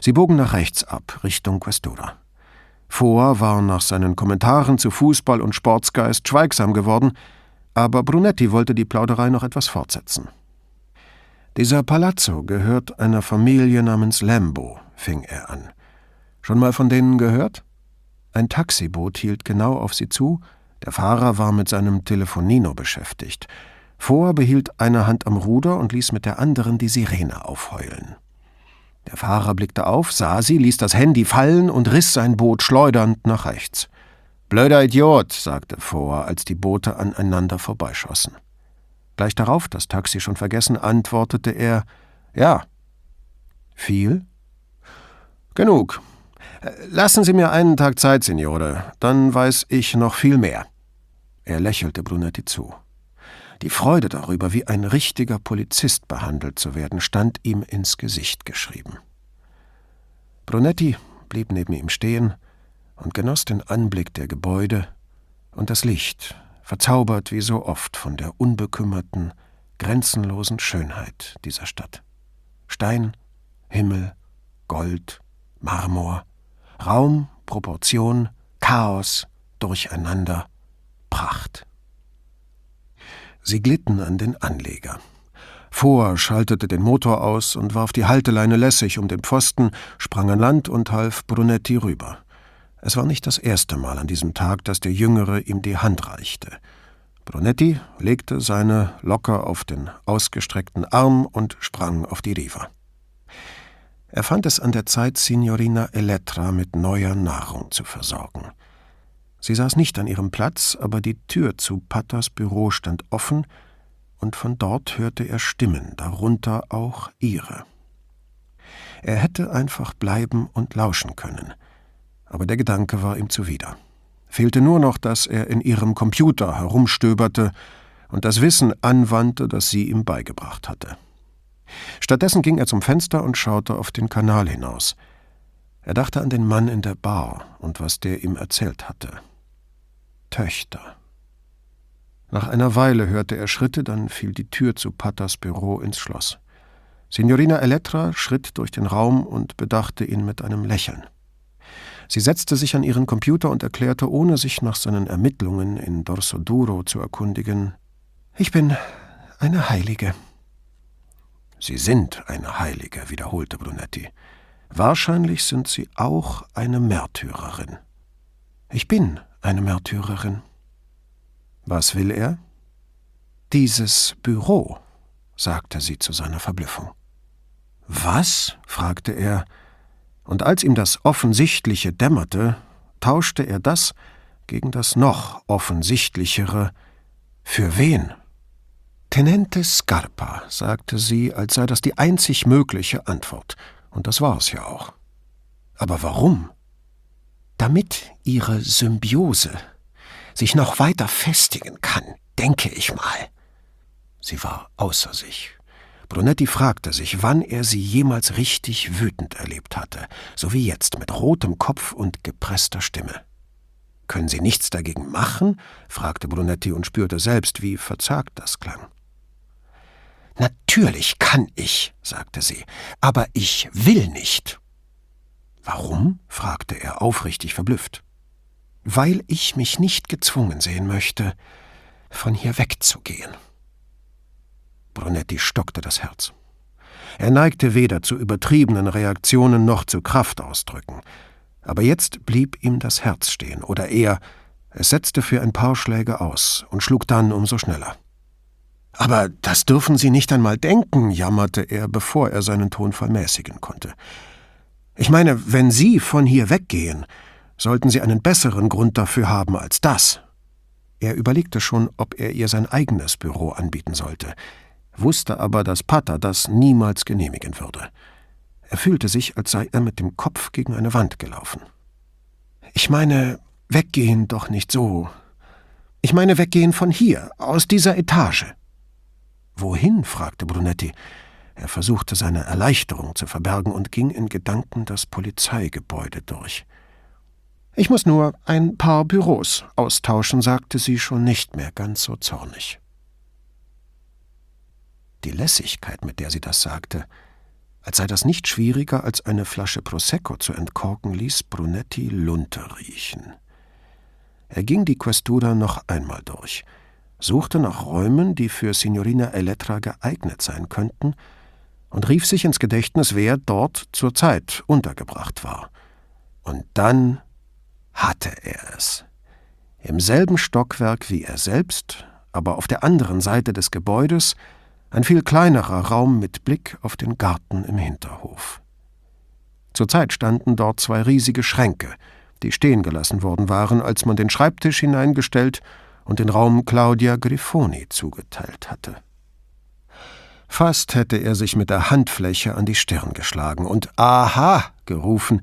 Sie bogen nach rechts ab, Richtung Questura. Vor war nach seinen Kommentaren zu Fußball und Sportsgeist schweigsam geworden, aber Brunetti wollte die Plauderei noch etwas fortsetzen. Dieser Palazzo gehört einer Familie namens Lambo, fing er an. Schon mal von denen gehört? Ein Taxiboot hielt genau auf sie zu, der Fahrer war mit seinem Telefonino beschäftigt. Vor behielt eine Hand am Ruder und ließ mit der anderen die Sirene aufheulen. Der Fahrer blickte auf, sah sie, ließ das Handy fallen und riss sein Boot schleudernd nach rechts. Blöder Idiot, sagte Vor, als die Boote aneinander vorbeischossen. Gleich darauf, das Taxi schon vergessen, antwortete er Ja. Viel? Genug. Lassen Sie mir einen Tag Zeit, Signore, dann weiß ich noch viel mehr. Er lächelte Brunetti zu. Die Freude darüber, wie ein richtiger Polizist behandelt zu werden, stand ihm ins Gesicht geschrieben. Brunetti blieb neben ihm stehen und genoss den Anblick der Gebäude und das Licht, verzaubert wie so oft von der unbekümmerten, grenzenlosen Schönheit dieser Stadt. Stein, Himmel, Gold, Marmor, Raum, Proportion, Chaos, Durcheinander, Pracht. Sie glitten an den Anleger. Vor schaltete den Motor aus und warf die Halteleine lässig um den Pfosten, sprang an Land und half Brunetti rüber. Es war nicht das erste Mal an diesem Tag, dass der Jüngere ihm die Hand reichte. Brunetti legte seine locker auf den ausgestreckten Arm und sprang auf die Riva. Er fand es an der Zeit, Signorina Elettra mit neuer Nahrung zu versorgen. Sie saß nicht an ihrem Platz, aber die Tür zu Pattas Büro stand offen, und von dort hörte er Stimmen, darunter auch ihre. Er hätte einfach bleiben und lauschen können, aber der Gedanke war ihm zuwider. Fehlte nur noch, dass er in ihrem Computer herumstöberte und das Wissen anwandte, das sie ihm beigebracht hatte. Stattdessen ging er zum Fenster und schaute auf den Kanal hinaus. Er dachte an den Mann in der Bar und was der ihm erzählt hatte. Töchter. Nach einer Weile hörte er Schritte, dann fiel die Tür zu Pattas Büro ins Schloss. Signorina Elettra schritt durch den Raum und bedachte ihn mit einem Lächeln. Sie setzte sich an ihren Computer und erklärte, ohne sich nach seinen Ermittlungen in Dorso Duro zu erkundigen, ich bin eine Heilige. Sie sind eine Heilige, wiederholte Brunetti. Wahrscheinlich sind Sie auch eine Märtyrerin. Ich bin eine Märtyrerin. Was will er? Dieses Büro, sagte sie zu seiner Verblüffung. Was? fragte er, und als ihm das Offensichtliche dämmerte, tauschte er das gegen das noch offensichtlichere. Für wen? Tenente Scarpa, sagte sie, als sei das die einzig mögliche Antwort, und das war es ja auch. Aber warum? Damit ihre Symbiose sich noch weiter festigen kann, denke ich mal. Sie war außer sich. Brunetti fragte sich, wann er sie jemals richtig wütend erlebt hatte, so wie jetzt mit rotem Kopf und gepresster Stimme. Können Sie nichts dagegen machen? fragte Brunetti und spürte selbst, wie verzagt das klang. Natürlich kann ich, sagte sie, aber ich will nicht. Warum? fragte er aufrichtig verblüfft. Weil ich mich nicht gezwungen sehen möchte, von hier wegzugehen. Brunetti stockte das Herz. Er neigte weder zu übertriebenen Reaktionen noch zu Kraftausdrücken. Aber jetzt blieb ihm das Herz stehen, oder eher, es setzte für ein paar Schläge aus und schlug dann umso schneller. Aber das dürfen Sie nicht einmal denken, jammerte er, bevor er seinen Tonfall mäßigen konnte. Ich meine, wenn Sie von hier weggehen, sollten Sie einen besseren Grund dafür haben als das. Er überlegte schon, ob er ihr sein eigenes Büro anbieten sollte, wusste aber, dass Pater das niemals genehmigen würde. Er fühlte sich, als sei er mit dem Kopf gegen eine Wand gelaufen. Ich meine, weggehen doch nicht so. Ich meine, weggehen von hier, aus dieser Etage. Wohin? fragte Brunetti. Er versuchte seine Erleichterung zu verbergen und ging in Gedanken das Polizeigebäude durch. Ich muss nur ein paar Büros austauschen, sagte sie schon nicht mehr ganz so zornig. Die Lässigkeit, mit der sie das sagte, als sei das nicht schwieriger, als eine Flasche Prosecco zu entkorken, ließ Brunetti Lunte riechen. Er ging die Questura noch einmal durch, suchte nach Räumen, die für Signorina Elettra geeignet sein könnten, und rief sich ins Gedächtnis, wer dort zur Zeit untergebracht war. Und dann hatte er es. Im selben Stockwerk wie er selbst, aber auf der anderen Seite des Gebäudes, ein viel kleinerer Raum mit Blick auf den Garten im Hinterhof. Zurzeit standen dort zwei riesige Schränke, die stehen gelassen worden waren, als man den Schreibtisch hineingestellt und den Raum Claudia Grifoni zugeteilt hatte. Fast hätte er sich mit der Handfläche an die Stirn geschlagen und Aha gerufen,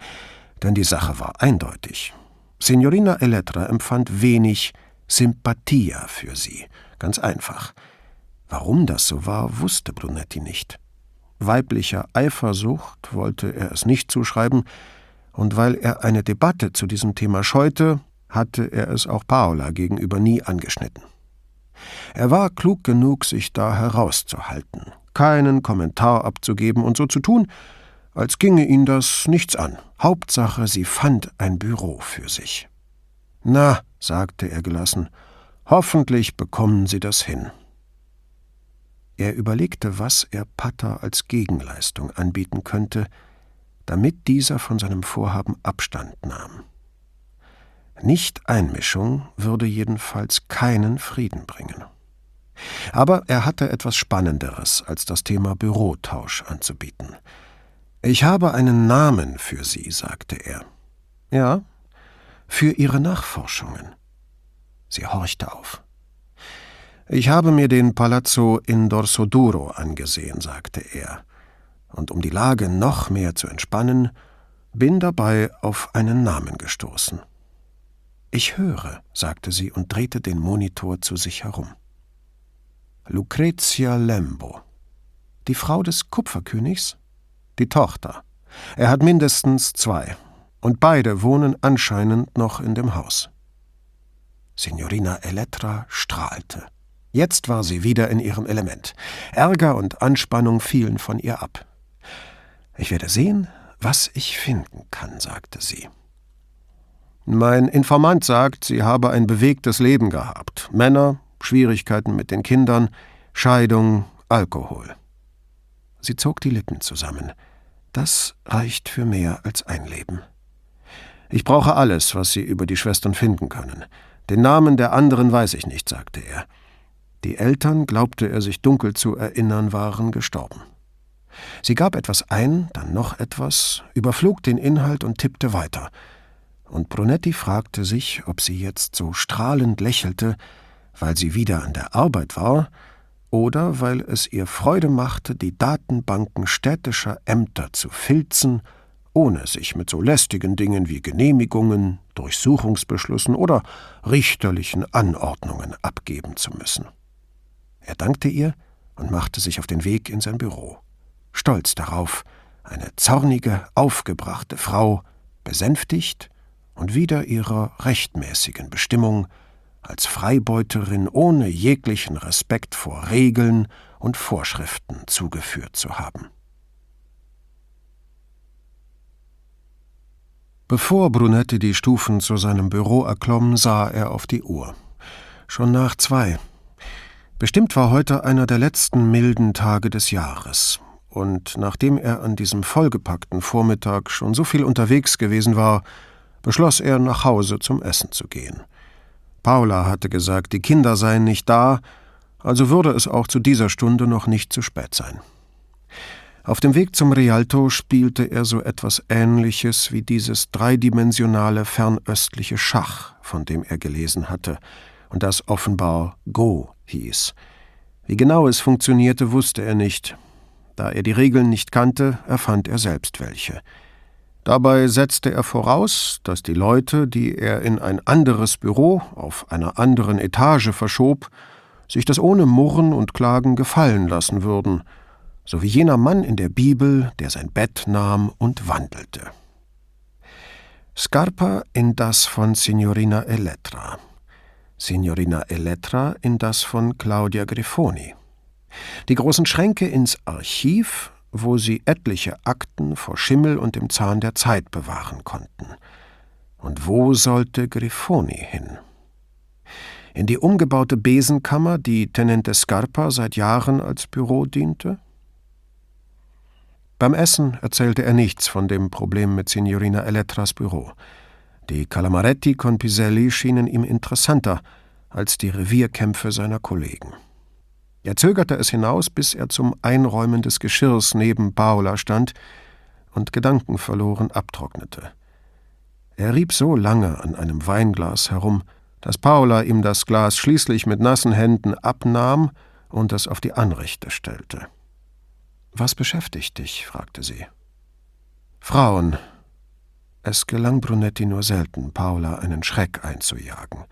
denn die Sache war eindeutig. Signorina Elettra empfand wenig Sympathia für sie, ganz einfach. Warum das so war, wusste Brunetti nicht. Weiblicher Eifersucht wollte er es nicht zuschreiben, und weil er eine Debatte zu diesem Thema scheute, hatte er es auch Paola gegenüber nie angeschnitten. Er war klug genug, sich da herauszuhalten, keinen Kommentar abzugeben und so zu tun, als ginge ihn das nichts an. Hauptsache, sie fand ein Büro für sich. Na, sagte er gelassen, hoffentlich bekommen Sie das hin. Er überlegte, was er Patter als Gegenleistung anbieten könnte, damit dieser von seinem Vorhaben Abstand nahm. Nicht-Einmischung würde jedenfalls keinen Frieden bringen. Aber er hatte etwas Spannenderes als das Thema Bürotausch anzubieten. Ich habe einen Namen für Sie, sagte er. Ja, für Ihre Nachforschungen. Sie horchte auf. Ich habe mir den Palazzo in Dorsoduro angesehen, sagte er, und um die Lage noch mehr zu entspannen, bin dabei auf einen Namen gestoßen. Ich höre, sagte sie und drehte den Monitor zu sich herum. Lucrezia Lembo. Die Frau des Kupferkönigs? Die Tochter. Er hat mindestens zwei, und beide wohnen anscheinend noch in dem Haus. Signorina Elettra strahlte. Jetzt war sie wieder in ihrem Element. Ärger und Anspannung fielen von ihr ab. Ich werde sehen, was ich finden kann, sagte sie. Mein Informant sagt, sie habe ein bewegtes Leben gehabt. Männer, Schwierigkeiten mit den Kindern, Scheidung, Alkohol. Sie zog die Lippen zusammen. Das reicht für mehr als ein Leben. Ich brauche alles, was Sie über die Schwestern finden können. Den Namen der anderen weiß ich nicht, sagte er. Die Eltern, glaubte er sich dunkel zu erinnern, waren gestorben. Sie gab etwas ein, dann noch etwas, überflog den Inhalt und tippte weiter – und Brunetti fragte sich, ob sie jetzt so strahlend lächelte, weil sie wieder an der Arbeit war, oder weil es ihr Freude machte, die Datenbanken städtischer Ämter zu filzen, ohne sich mit so lästigen Dingen wie Genehmigungen, Durchsuchungsbeschlüssen oder richterlichen Anordnungen abgeben zu müssen. Er dankte ihr und machte sich auf den Weg in sein Büro, stolz darauf, eine zornige, aufgebrachte Frau, besänftigt und wieder ihrer rechtmäßigen Bestimmung als Freibeuterin ohne jeglichen Respekt vor Regeln und Vorschriften zugeführt zu haben. Bevor Brunetti die Stufen zu seinem Büro erklomm, sah er auf die Uhr. Schon nach zwei. Bestimmt war heute einer der letzten milden Tage des Jahres, und nachdem er an diesem vollgepackten Vormittag schon so viel unterwegs gewesen war, beschloss er, nach Hause zum Essen zu gehen. Paula hatte gesagt, die Kinder seien nicht da, also würde es auch zu dieser Stunde noch nicht zu spät sein. Auf dem Weg zum Rialto spielte er so etwas Ähnliches wie dieses dreidimensionale fernöstliche Schach, von dem er gelesen hatte, und das offenbar Go hieß. Wie genau es funktionierte, wusste er nicht. Da er die Regeln nicht kannte, erfand er selbst welche. Dabei setzte er voraus, dass die Leute, die er in ein anderes Büro auf einer anderen Etage verschob, sich das ohne Murren und Klagen gefallen lassen würden, so wie jener Mann in der Bibel, der sein Bett nahm und wandelte. Scarpa in das von Signorina Elettra, Signorina Elettra in das von Claudia Grifoni, die großen Schränke ins Archiv wo sie etliche Akten vor Schimmel und dem Zahn der Zeit bewahren konnten. Und wo sollte Grifoni hin? In die umgebaute Besenkammer, die Tenente Scarpa seit Jahren als Büro diente? Beim Essen erzählte er nichts von dem Problem mit Signorina Elettras Büro. Die Calamaretti con Piselli schienen ihm interessanter als die Revierkämpfe seiner Kollegen. Er zögerte es hinaus, bis er zum Einräumen des Geschirrs neben Paola stand und gedankenverloren abtrocknete. Er rieb so lange an einem Weinglas herum, dass Paula ihm das Glas schließlich mit nassen Händen abnahm und es auf die Anrichte stellte. Was beschäftigt dich? fragte sie. Frauen. Es gelang Brunetti nur selten, Paula einen Schreck einzujagen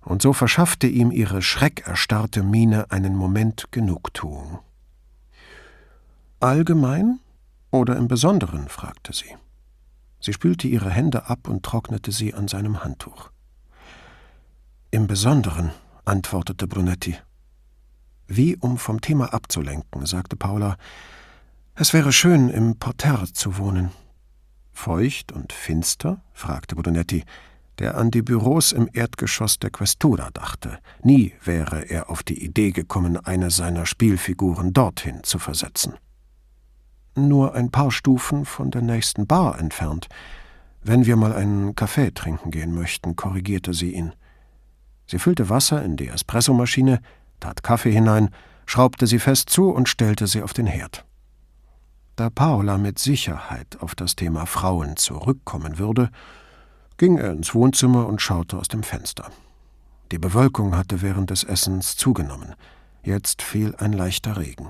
und so verschaffte ihm ihre schreckerstarrte Miene einen Moment Genugtuung. Allgemein oder im Besonderen? fragte sie. Sie spülte ihre Hände ab und trocknete sie an seinem Handtuch. Im Besonderen, antwortete Brunetti. Wie um vom Thema abzulenken, sagte Paula, es wäre schön, im Parterre zu wohnen. Feucht und finster? fragte Brunetti, der an die Büros im Erdgeschoss der Questura dachte. Nie wäre er auf die Idee gekommen, eine seiner Spielfiguren dorthin zu versetzen. Nur ein paar Stufen von der nächsten Bar entfernt. Wenn wir mal einen Kaffee trinken gehen möchten, korrigierte sie ihn. Sie füllte Wasser in die Espressomaschine, tat Kaffee hinein, schraubte sie fest zu und stellte sie auf den Herd. Da Paola mit Sicherheit auf das Thema Frauen zurückkommen würde, ging er ins Wohnzimmer und schaute aus dem Fenster. Die Bewölkung hatte während des Essens zugenommen. Jetzt fiel ein leichter Regen.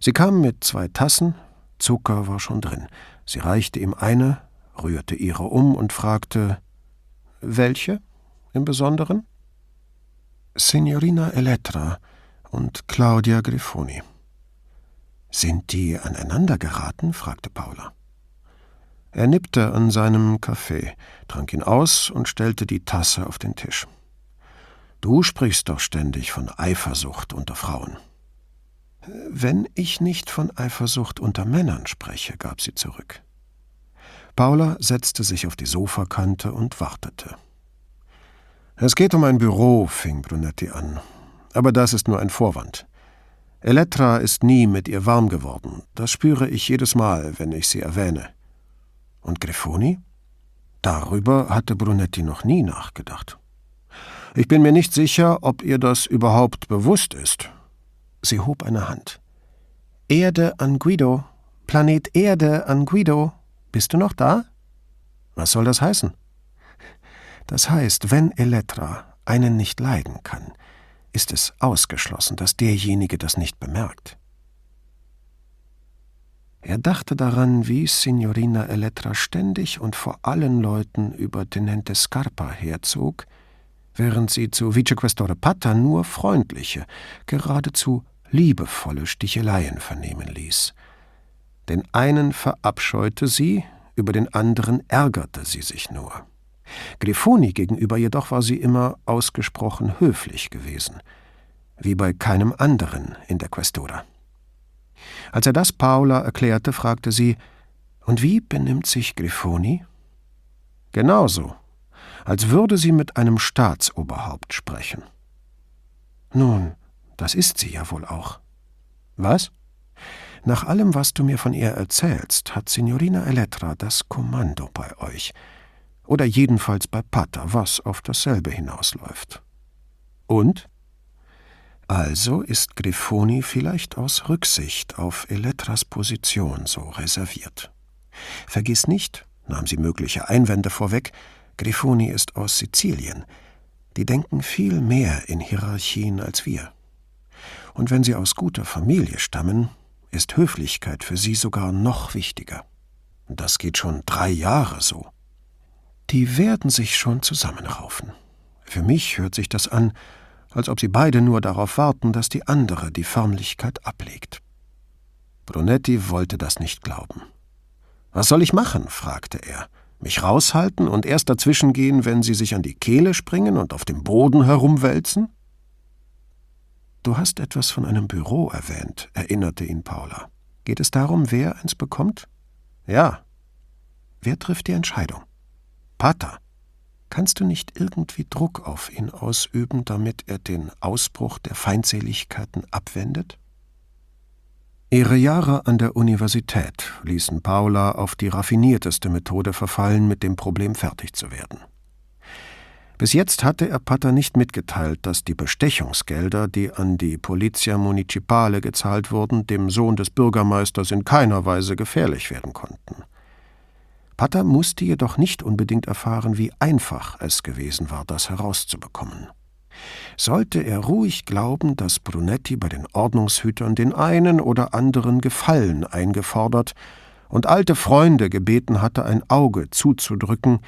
Sie kam mit zwei Tassen, Zucker war schon drin. Sie reichte ihm eine, rührte ihre um und fragte Welche im Besonderen? Signorina Elettra und Claudia Grifoni. Sind die aneinander geraten? fragte Paula. Er nippte an seinem Kaffee, trank ihn aus und stellte die Tasse auf den Tisch. Du sprichst doch ständig von Eifersucht unter Frauen. Wenn ich nicht von Eifersucht unter Männern spreche, gab sie zurück. Paula setzte sich auf die Sofakante und wartete. Es geht um ein Büro, fing Brunetti an. Aber das ist nur ein Vorwand. Elettra ist nie mit ihr warm geworden. Das spüre ich jedes Mal, wenn ich sie erwähne. Und Grifoni? Darüber hatte Brunetti noch nie nachgedacht. Ich bin mir nicht sicher, ob ihr das überhaupt bewusst ist. Sie hob eine Hand. Erde an Guido. Planet Erde an Guido. Bist du noch da? Was soll das heißen? Das heißt, wenn Elettra einen nicht leiden kann, ist es ausgeschlossen, dass derjenige das nicht bemerkt. Er dachte daran, wie Signorina Elettra ständig und vor allen Leuten über Tenente Scarpa herzog, während sie zu Vicequestore Pata nur freundliche, geradezu liebevolle Sticheleien vernehmen ließ. Den einen verabscheute sie, über den anderen ärgerte sie sich nur. Grifoni gegenüber jedoch war sie immer ausgesprochen höflich gewesen, wie bei keinem anderen in der Questura. Als er das Paula erklärte, fragte sie, und wie benimmt sich Grifoni? Genauso, als würde sie mit einem Staatsoberhaupt sprechen. Nun, das ist sie ja wohl auch. Was? Nach allem, was du mir von ihr erzählst, hat Signorina Elettra das Kommando bei euch. Oder jedenfalls bei Pata, was auf dasselbe hinausläuft. Und? Also ist Grifoni vielleicht aus Rücksicht auf Elettras Position so reserviert. Vergiss nicht, nahm sie mögliche Einwände vorweg, Grifoni ist aus Sizilien. Die denken viel mehr in Hierarchien als wir. Und wenn sie aus guter Familie stammen, ist Höflichkeit für sie sogar noch wichtiger. Das geht schon drei Jahre so. Die werden sich schon zusammenraufen. Für mich hört sich das an, als ob sie beide nur darauf warten, dass die andere die Förmlichkeit ablegt. Brunetti wollte das nicht glauben. Was soll ich machen? fragte er. Mich raushalten und erst dazwischengehen, wenn sie sich an die Kehle springen und auf dem Boden herumwälzen? Du hast etwas von einem Büro erwähnt, erinnerte ihn Paula. Geht es darum, wer eins bekommt? Ja. Wer trifft die Entscheidung? Pater. Kannst du nicht irgendwie Druck auf ihn ausüben, damit er den Ausbruch der Feindseligkeiten abwendet? Ihre Jahre an der Universität ließen Paula auf die raffinierteste Methode verfallen, mit dem Problem fertig zu werden. Bis jetzt hatte er Pater nicht mitgeteilt, dass die Bestechungsgelder, die an die Polizia Municipale gezahlt wurden, dem Sohn des Bürgermeisters in keiner Weise gefährlich werden konnten. Pater musste jedoch nicht unbedingt erfahren, wie einfach es gewesen war, das herauszubekommen. Sollte er ruhig glauben, dass Brunetti bei den Ordnungshütern den einen oder anderen Gefallen eingefordert und alte Freunde gebeten hatte, ein Auge zuzudrücken,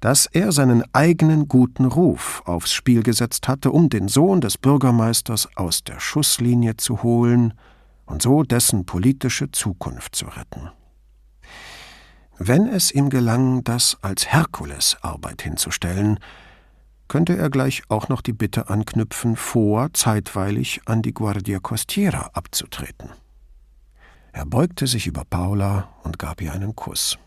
dass er seinen eigenen guten Ruf aufs Spiel gesetzt hatte, um den Sohn des Bürgermeisters aus der Schusslinie zu holen und so dessen politische Zukunft zu retten. Wenn es ihm gelang, das als Herkulesarbeit hinzustellen, könnte er gleich auch noch die Bitte anknüpfen, vor zeitweilig an die Guardia Costiera abzutreten. Er beugte sich über Paula und gab ihr einen Kuss.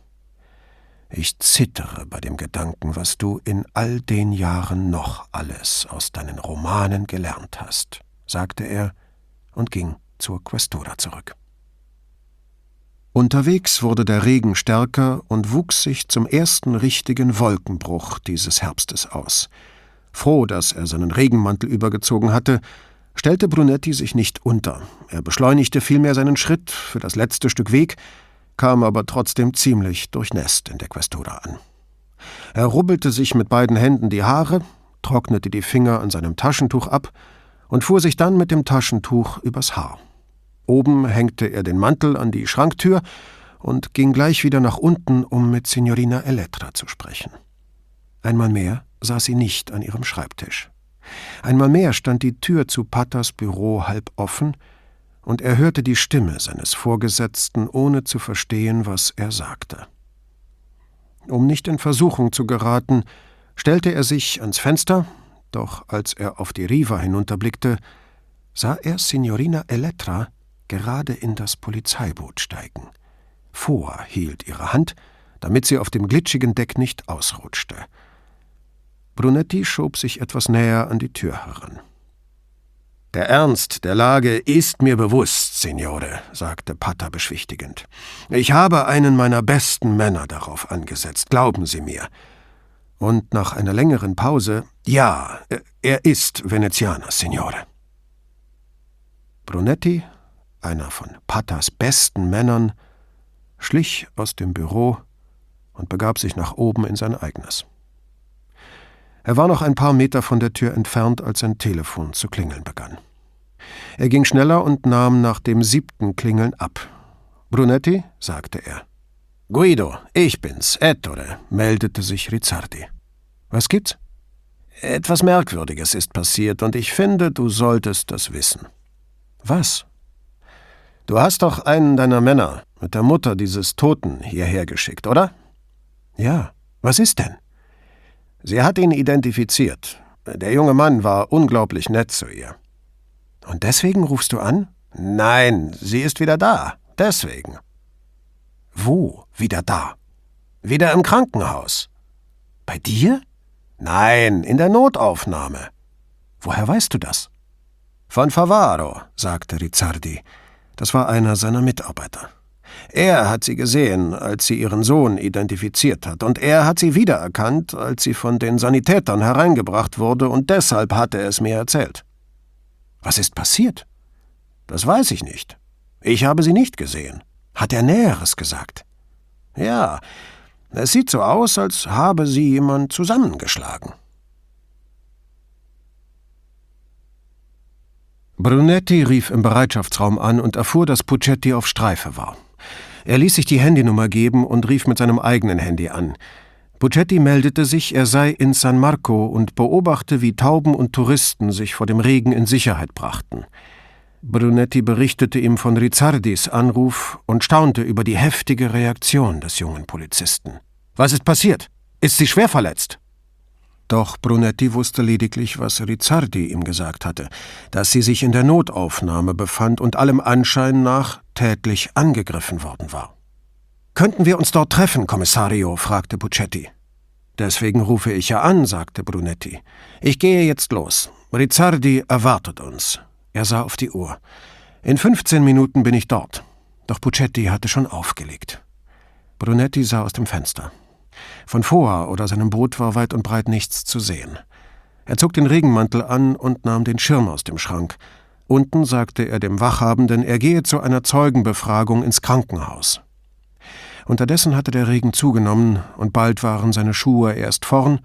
Ich zittere bei dem Gedanken, was du in all den Jahren noch alles aus deinen Romanen gelernt hast, sagte er und ging zur Questura zurück. Unterwegs wurde der Regen stärker und wuchs sich zum ersten richtigen Wolkenbruch dieses Herbstes aus. Froh, dass er seinen Regenmantel übergezogen hatte, stellte Brunetti sich nicht unter. Er beschleunigte vielmehr seinen Schritt für das letzte Stück Weg, kam aber trotzdem ziemlich durchnässt in der Questura an. Er rubbelte sich mit beiden Händen die Haare, trocknete die Finger an seinem Taschentuch ab und fuhr sich dann mit dem Taschentuch übers Haar. Oben hängte er den Mantel an die Schranktür und ging gleich wieder nach unten, um mit Signorina Elettra zu sprechen. Einmal mehr saß sie nicht an ihrem Schreibtisch. Einmal mehr stand die Tür zu Patters Büro halb offen, und er hörte die Stimme seines Vorgesetzten, ohne zu verstehen, was er sagte. Um nicht in Versuchung zu geraten, stellte er sich ans Fenster, doch als er auf die Riva hinunterblickte, sah er Signorina Elettra gerade in das Polizeiboot steigen. Vor hielt ihre Hand, damit sie auf dem glitschigen Deck nicht ausrutschte. Brunetti schob sich etwas näher an die Tür heran. Der Ernst der Lage ist mir bewusst, Signore, sagte Pata beschwichtigend. Ich habe einen meiner besten Männer darauf angesetzt, glauben Sie mir. Und nach einer längeren Pause, ja, er ist Venezianer, Signore. Brunetti, einer von Patas besten Männern, schlich aus dem Büro und begab sich nach oben in sein eigenes. Er war noch ein paar Meter von der Tür entfernt, als sein Telefon zu klingeln begann. Er ging schneller und nahm nach dem siebten Klingeln ab. Brunetti, sagte er. Guido, ich bin's, Ettore, meldete sich Rizzardi. Was gibt's? Etwas Merkwürdiges ist passiert und ich finde, du solltest das wissen. Was? Du hast doch einen deiner Männer mit der Mutter dieses Toten hierher geschickt, oder? Ja. Was ist denn? Sie hat ihn identifiziert. Der junge Mann war unglaublich nett zu ihr. Und deswegen rufst du an? Nein, sie ist wieder da. Deswegen. Wo wieder da? Wieder im Krankenhaus. Bei dir? Nein, in der Notaufnahme. Woher weißt du das? Von Favaro, sagte Rizzardi. Das war einer seiner Mitarbeiter. Er hat sie gesehen, als sie ihren Sohn identifiziert hat, und er hat sie wiedererkannt, als sie von den Sanitätern hereingebracht wurde, und deshalb hat er es mir erzählt. Was ist passiert? Das weiß ich nicht. Ich habe sie nicht gesehen. Hat er Näheres gesagt? Ja, es sieht so aus, als habe sie jemand zusammengeschlagen. Brunetti rief im Bereitschaftsraum an und erfuhr, dass Puccetti auf Streife war. Er ließ sich die Handynummer geben und rief mit seinem eigenen Handy an. Puccetti meldete sich, er sei in San Marco und beobachte, wie Tauben und Touristen sich vor dem Regen in Sicherheit brachten. Brunetti berichtete ihm von Rizzardis Anruf und staunte über die heftige Reaktion des jungen Polizisten. Was ist passiert? Ist sie schwer verletzt? Doch Brunetti wusste lediglich, was Rizzardi ihm gesagt hatte, dass sie sich in der Notaufnahme befand und allem Anschein nach tätlich angegriffen worden war. Könnten wir uns dort treffen, Kommissario? fragte Puccetti. Deswegen rufe ich ja an, sagte Brunetti. Ich gehe jetzt los. Rizzardi erwartet uns. Er sah auf die Uhr. In 15 Minuten bin ich dort. Doch Puccetti hatte schon aufgelegt. Brunetti sah aus dem Fenster. Von Foa oder seinem Boot war weit und breit nichts zu sehen. Er zog den Regenmantel an und nahm den Schirm aus dem Schrank. Unten sagte er dem Wachhabenden, er gehe zu einer Zeugenbefragung ins Krankenhaus. Unterdessen hatte der Regen zugenommen, und bald waren seine Schuhe erst vorn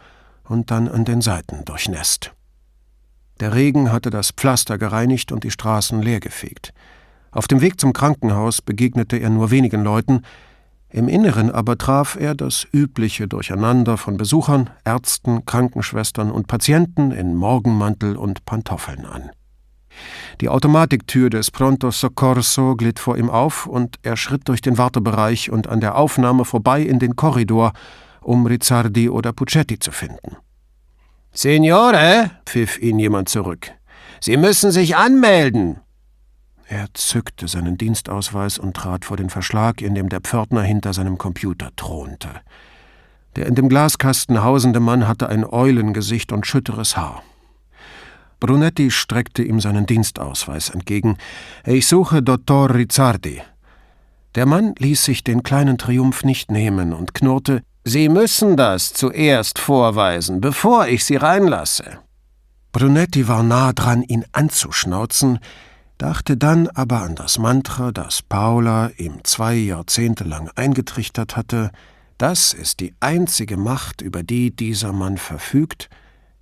und dann an den Seiten durchnässt. Der Regen hatte das Pflaster gereinigt und die Straßen leergefegt. Auf dem Weg zum Krankenhaus begegnete er nur wenigen Leuten, im Inneren aber traf er das übliche Durcheinander von Besuchern, Ärzten, Krankenschwestern und Patienten in Morgenmantel und Pantoffeln an. Die Automatiktür des Pronto Soccorso glitt vor ihm auf und er schritt durch den Wartebereich und an der Aufnahme vorbei in den Korridor, um Rizzardi oder Puccetti zu finden. Signore, pfiff ihn jemand zurück. Sie müssen sich anmelden. Er zückte seinen Dienstausweis und trat vor den Verschlag, in dem der Pförtner hinter seinem Computer thronte. Der in dem Glaskasten hausende Mann hatte ein Eulengesicht und schütteres Haar. Brunetti streckte ihm seinen Dienstausweis entgegen. Ich suche Dottor Rizzardi. Der Mann ließ sich den kleinen Triumph nicht nehmen und knurrte: Sie müssen das zuerst vorweisen, bevor ich Sie reinlasse. Brunetti war nah dran, ihn anzuschnauzen, dachte dann aber an das Mantra, das Paula ihm zwei Jahrzehnte lang eingetrichtert hatte, das ist die einzige Macht, über die dieser Mann verfügt,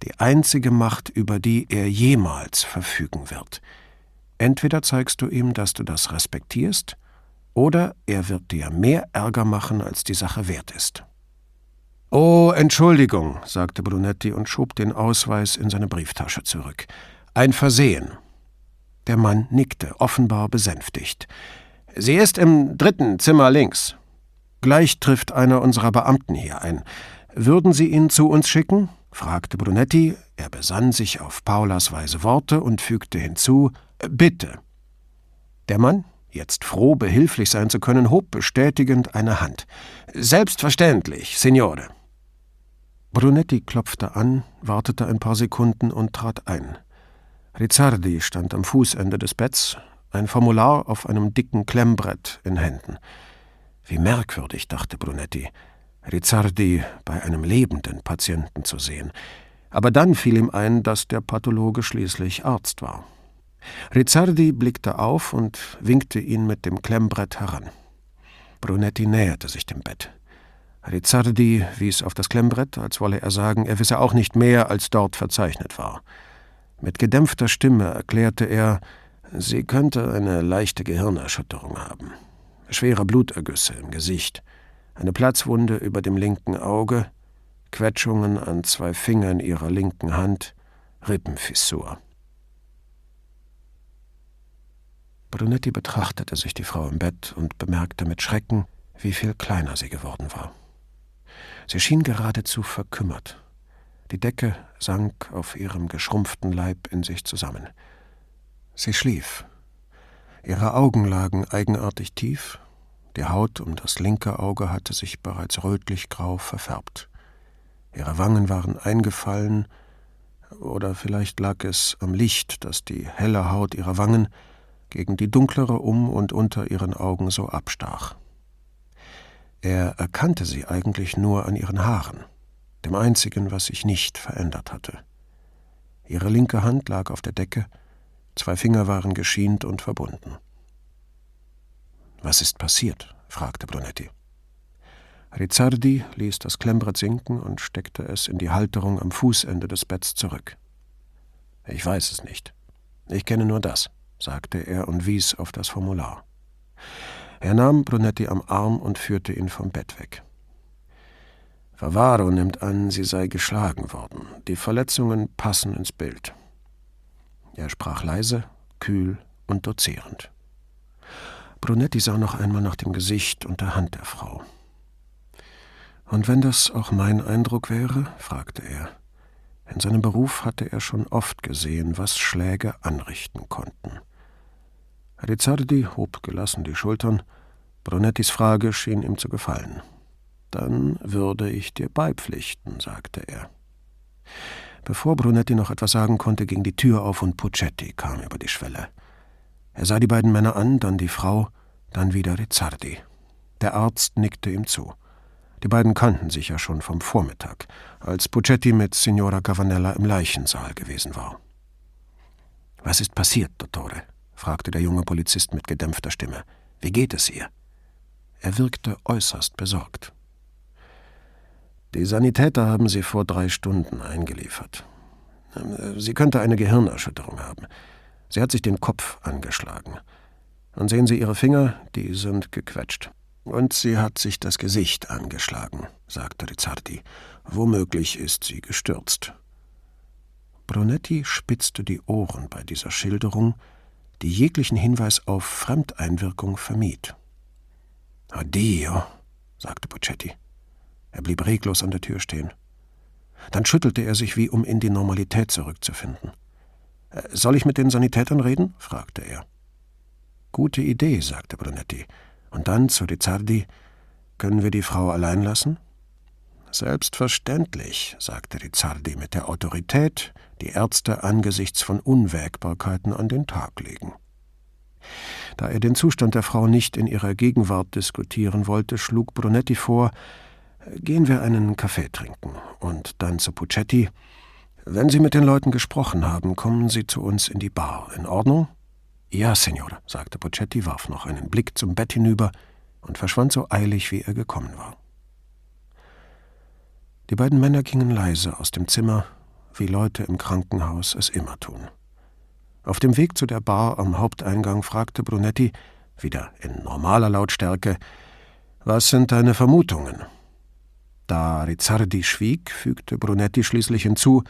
die einzige Macht, über die er jemals verfügen wird. Entweder zeigst du ihm, dass du das respektierst, oder er wird dir mehr Ärger machen, als die Sache wert ist. Oh, Entschuldigung, sagte Brunetti und schob den Ausweis in seine Brieftasche zurück. Ein Versehen. Der Mann nickte, offenbar besänftigt. Sie ist im dritten Zimmer links. Gleich trifft einer unserer Beamten hier ein. Würden Sie ihn zu uns schicken? fragte Brunetti. Er besann sich auf Paulas weise Worte und fügte hinzu: Bitte. Der Mann, jetzt froh, behilflich sein zu können, hob bestätigend eine Hand. Selbstverständlich, Signore. Brunetti klopfte an, wartete ein paar Sekunden und trat ein. Rizzardi stand am Fußende des Betts, ein Formular auf einem dicken Klemmbrett in Händen. Wie merkwürdig, dachte Brunetti, Rizzardi bei einem lebenden Patienten zu sehen. Aber dann fiel ihm ein, dass der Pathologe schließlich Arzt war. Rizzardi blickte auf und winkte ihn mit dem Klemmbrett heran. Brunetti näherte sich dem Bett. Rizzardi wies auf das Klemmbrett, als wolle er sagen, er wisse auch nicht mehr, als dort verzeichnet war. Mit gedämpfter Stimme erklärte er, sie könnte eine leichte Gehirnerschütterung haben. Schwere Blutergüsse im Gesicht, eine Platzwunde über dem linken Auge, Quetschungen an zwei Fingern ihrer linken Hand, Rippenfissur. Brunetti betrachtete sich die Frau im Bett und bemerkte mit Schrecken, wie viel kleiner sie geworden war. Sie schien geradezu verkümmert. Die Decke sank auf ihrem geschrumpften Leib in sich zusammen. Sie schlief. Ihre Augen lagen eigenartig tief, die Haut um das linke Auge hatte sich bereits rötlich-grau verfärbt. Ihre Wangen waren eingefallen, oder vielleicht lag es am Licht, das die helle Haut ihrer Wangen gegen die dunklere um und unter ihren Augen so abstach. Er erkannte sie eigentlich nur an ihren Haaren dem einzigen, was sich nicht verändert hatte. Ihre linke Hand lag auf der Decke, zwei Finger waren geschient und verbunden. Was ist passiert? fragte Brunetti. Rizzardi ließ das Klemmbrett sinken und steckte es in die Halterung am Fußende des Betts zurück. Ich weiß es nicht. Ich kenne nur das, sagte er und wies auf das Formular. Er nahm Brunetti am Arm und führte ihn vom Bett weg. Favaro nimmt an, sie sei geschlagen worden. Die Verletzungen passen ins Bild. Er sprach leise, kühl und dozierend. Brunetti sah noch einmal nach dem Gesicht und der Hand der Frau. Und wenn das auch mein Eindruck wäre? fragte er. In seinem Beruf hatte er schon oft gesehen, was Schläge anrichten konnten. Rizzardi hob gelassen die Schultern. Brunettis Frage schien ihm zu gefallen. Dann würde ich dir beipflichten, sagte er. Bevor Brunetti noch etwas sagen konnte, ging die Tür auf und Puccetti kam über die Schwelle. Er sah die beiden Männer an, dann die Frau, dann wieder Rizzardi. Der Arzt nickte ihm zu. Die beiden kannten sich ja schon vom Vormittag, als Puccetti mit Signora Cavanella im Leichensaal gewesen war. Was ist passiert, Dottore? fragte der junge Polizist mit gedämpfter Stimme. Wie geht es ihr? Er wirkte äußerst besorgt. Die Sanitäter haben sie vor drei Stunden eingeliefert. Sie könnte eine Gehirnerschütterung haben. Sie hat sich den Kopf angeschlagen. Und sehen Sie Ihre Finger, die sind gequetscht. Und sie hat sich das Gesicht angeschlagen, sagte Rizzardi. Womöglich ist sie gestürzt. Brunetti spitzte die Ohren bei dieser Schilderung, die jeglichen Hinweis auf Fremdeinwirkung vermied. Addio, sagte Puccetti. Er blieb reglos an der Tür stehen. Dann schüttelte er sich, wie um in die Normalität zurückzufinden. Äh, soll ich mit den Sanitätern reden? fragte er. Gute Idee, sagte Brunetti. Und dann zu Rizzardi. Können wir die Frau allein lassen? Selbstverständlich, sagte Rizzardi mit der Autorität, die Ärzte angesichts von Unwägbarkeiten an den Tag legen. Da er den Zustand der Frau nicht in ihrer Gegenwart diskutieren wollte, schlug Brunetti vor, gehen wir einen Kaffee trinken. Und dann zu Puccetti, wenn Sie mit den Leuten gesprochen haben, kommen Sie zu uns in die Bar. In Ordnung? Ja, Signore, sagte Puccetti, warf noch einen Blick zum Bett hinüber und verschwand so eilig, wie er gekommen war. Die beiden Männer gingen leise aus dem Zimmer, wie Leute im Krankenhaus es immer tun. Auf dem Weg zu der Bar am Haupteingang fragte Brunetti, wieder in normaler Lautstärke, Was sind deine Vermutungen? Da Rizzardi schwieg, fügte Brunetti schließlich hinzu,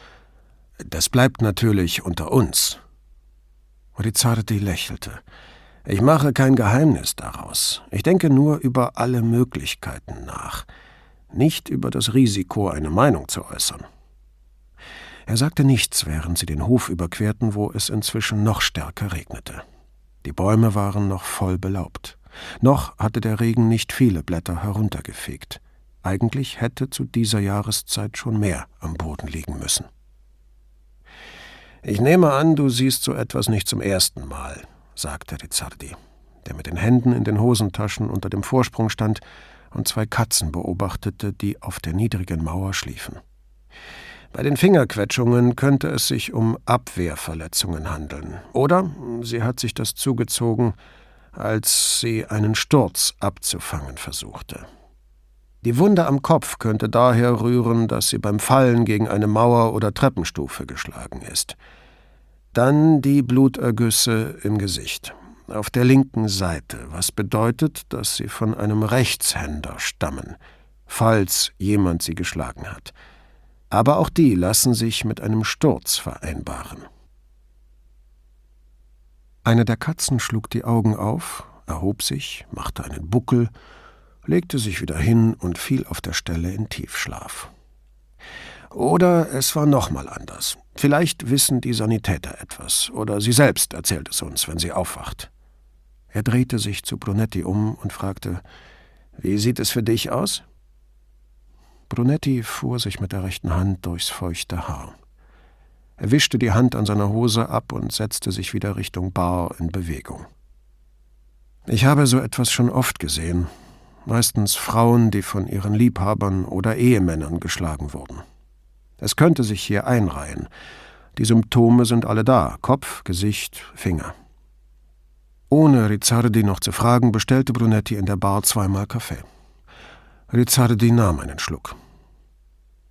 Das bleibt natürlich unter uns. Rizzardi lächelte. Ich mache kein Geheimnis daraus. Ich denke nur über alle Möglichkeiten nach nicht über das Risiko, eine Meinung zu äußern. Er sagte nichts, während sie den Hof überquerten, wo es inzwischen noch stärker regnete. Die Bäume waren noch voll belaubt. Noch hatte der Regen nicht viele Blätter heruntergefegt. Eigentlich hätte zu dieser Jahreszeit schon mehr am Boden liegen müssen. Ich nehme an, du siehst so etwas nicht zum ersten Mal, sagte Rizzardi, der mit den Händen in den Hosentaschen unter dem Vorsprung stand und zwei Katzen beobachtete, die auf der niedrigen Mauer schliefen. Bei den Fingerquetschungen könnte es sich um Abwehrverletzungen handeln. Oder sie hat sich das zugezogen, als sie einen Sturz abzufangen versuchte. Die Wunde am Kopf könnte daher rühren, dass sie beim Fallen gegen eine Mauer oder Treppenstufe geschlagen ist. Dann die Blutergüsse im Gesicht auf der linken Seite, was bedeutet, dass sie von einem Rechtshänder stammen, falls jemand sie geschlagen hat. Aber auch die lassen sich mit einem Sturz vereinbaren. Eine der Katzen schlug die Augen auf, erhob sich, machte einen Buckel, legte sich wieder hin und fiel auf der Stelle in Tiefschlaf. Oder es war nochmal anders. Vielleicht wissen die Sanitäter etwas, oder sie selbst erzählt es uns, wenn sie aufwacht. Er drehte sich zu Brunetti um und fragte, Wie sieht es für dich aus? Brunetti fuhr sich mit der rechten Hand durchs feuchte Haar. Er wischte die Hand an seiner Hose ab und setzte sich wieder Richtung Bar in Bewegung. Ich habe so etwas schon oft gesehen, meistens Frauen, die von ihren Liebhabern oder Ehemännern geschlagen wurden. Es könnte sich hier einreihen. Die Symptome sind alle da Kopf, Gesicht, Finger. Ohne Rizzardi noch zu fragen, bestellte Brunetti in der Bar zweimal Kaffee. Rizzardi nahm einen Schluck.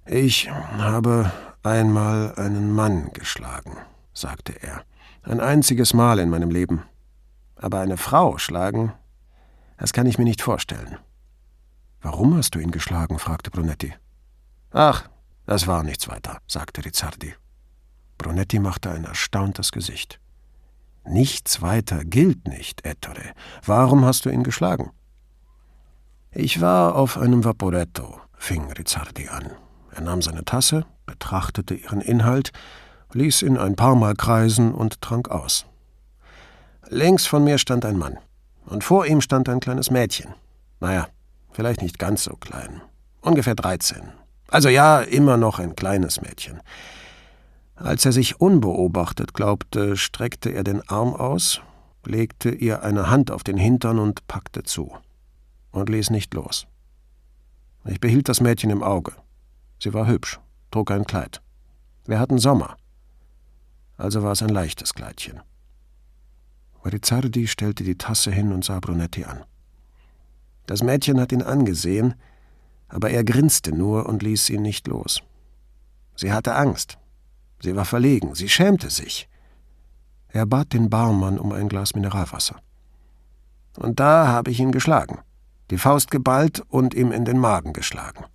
Ich habe einmal einen Mann geschlagen, sagte er. Ein einziges Mal in meinem Leben. Aber eine Frau schlagen, das kann ich mir nicht vorstellen. Warum hast du ihn geschlagen? fragte Brunetti. Ach, das war nichts weiter, sagte Rizzardi. Brunetti machte ein erstauntes Gesicht. Nichts weiter gilt nicht, Ettore. Warum hast du ihn geschlagen? Ich war auf einem Vaporetto, fing Rizzardi an. Er nahm seine Tasse, betrachtete ihren Inhalt, ließ ihn ein paar Mal kreisen und trank aus. Links von mir stand ein Mann, und vor ihm stand ein kleines Mädchen. Naja, vielleicht nicht ganz so klein, ungefähr dreizehn. Also ja, immer noch ein kleines Mädchen. Als er sich unbeobachtet glaubte, streckte er den Arm aus, legte ihr eine Hand auf den Hintern und packte zu und ließ nicht los. Ich behielt das Mädchen im Auge. Sie war hübsch, trug ein Kleid. Wir hatten Sommer. Also war es ein leichtes Kleidchen. Rizzardi stellte die Tasse hin und sah Brunetti an. Das Mädchen hat ihn angesehen, aber er grinste nur und ließ ihn nicht los. Sie hatte Angst. Sie war verlegen, sie schämte sich. Er bat den Barmann um ein Glas Mineralwasser. Und da habe ich ihn geschlagen, die Faust geballt und ihm in den Magen geschlagen.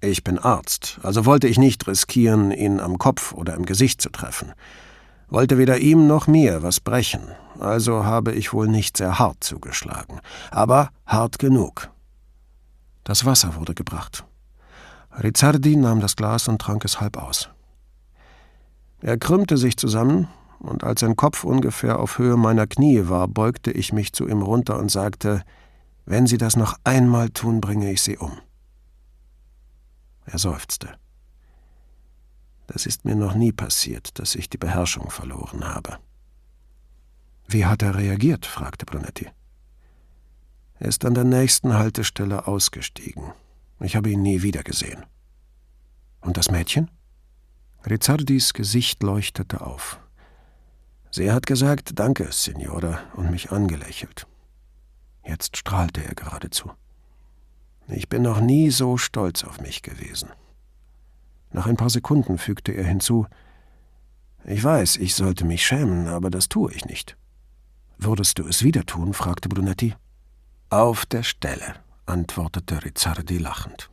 Ich bin Arzt, also wollte ich nicht riskieren, ihn am Kopf oder im Gesicht zu treffen. Wollte weder ihm noch mir was brechen, also habe ich wohl nicht sehr hart zugeschlagen, aber hart genug. Das Wasser wurde gebracht. Rizzardi nahm das Glas und trank es halb aus. Er krümmte sich zusammen, und als sein Kopf ungefähr auf Höhe meiner Knie war, beugte ich mich zu ihm runter und sagte, wenn Sie das noch einmal tun, bringe ich Sie um. Er seufzte. Das ist mir noch nie passiert, dass ich die Beherrschung verloren habe. Wie hat er reagiert? fragte Brunetti. Er ist an der nächsten Haltestelle ausgestiegen. Ich habe ihn nie wieder gesehen. Und das Mädchen? Rizzardis Gesicht leuchtete auf. Sie hat gesagt, danke, Signora, und mich angelächelt. Jetzt strahlte er geradezu. Ich bin noch nie so stolz auf mich gewesen. Nach ein paar Sekunden fügte er hinzu Ich weiß, ich sollte mich schämen, aber das tue ich nicht. Würdest du es wieder tun? fragte Brunetti. Auf der Stelle, antwortete Rizzardi lachend.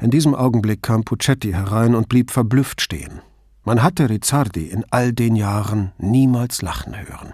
In diesem Augenblick kam Puccetti herein und blieb verblüfft stehen. Man hatte Rizzardi in all den Jahren niemals lachen hören.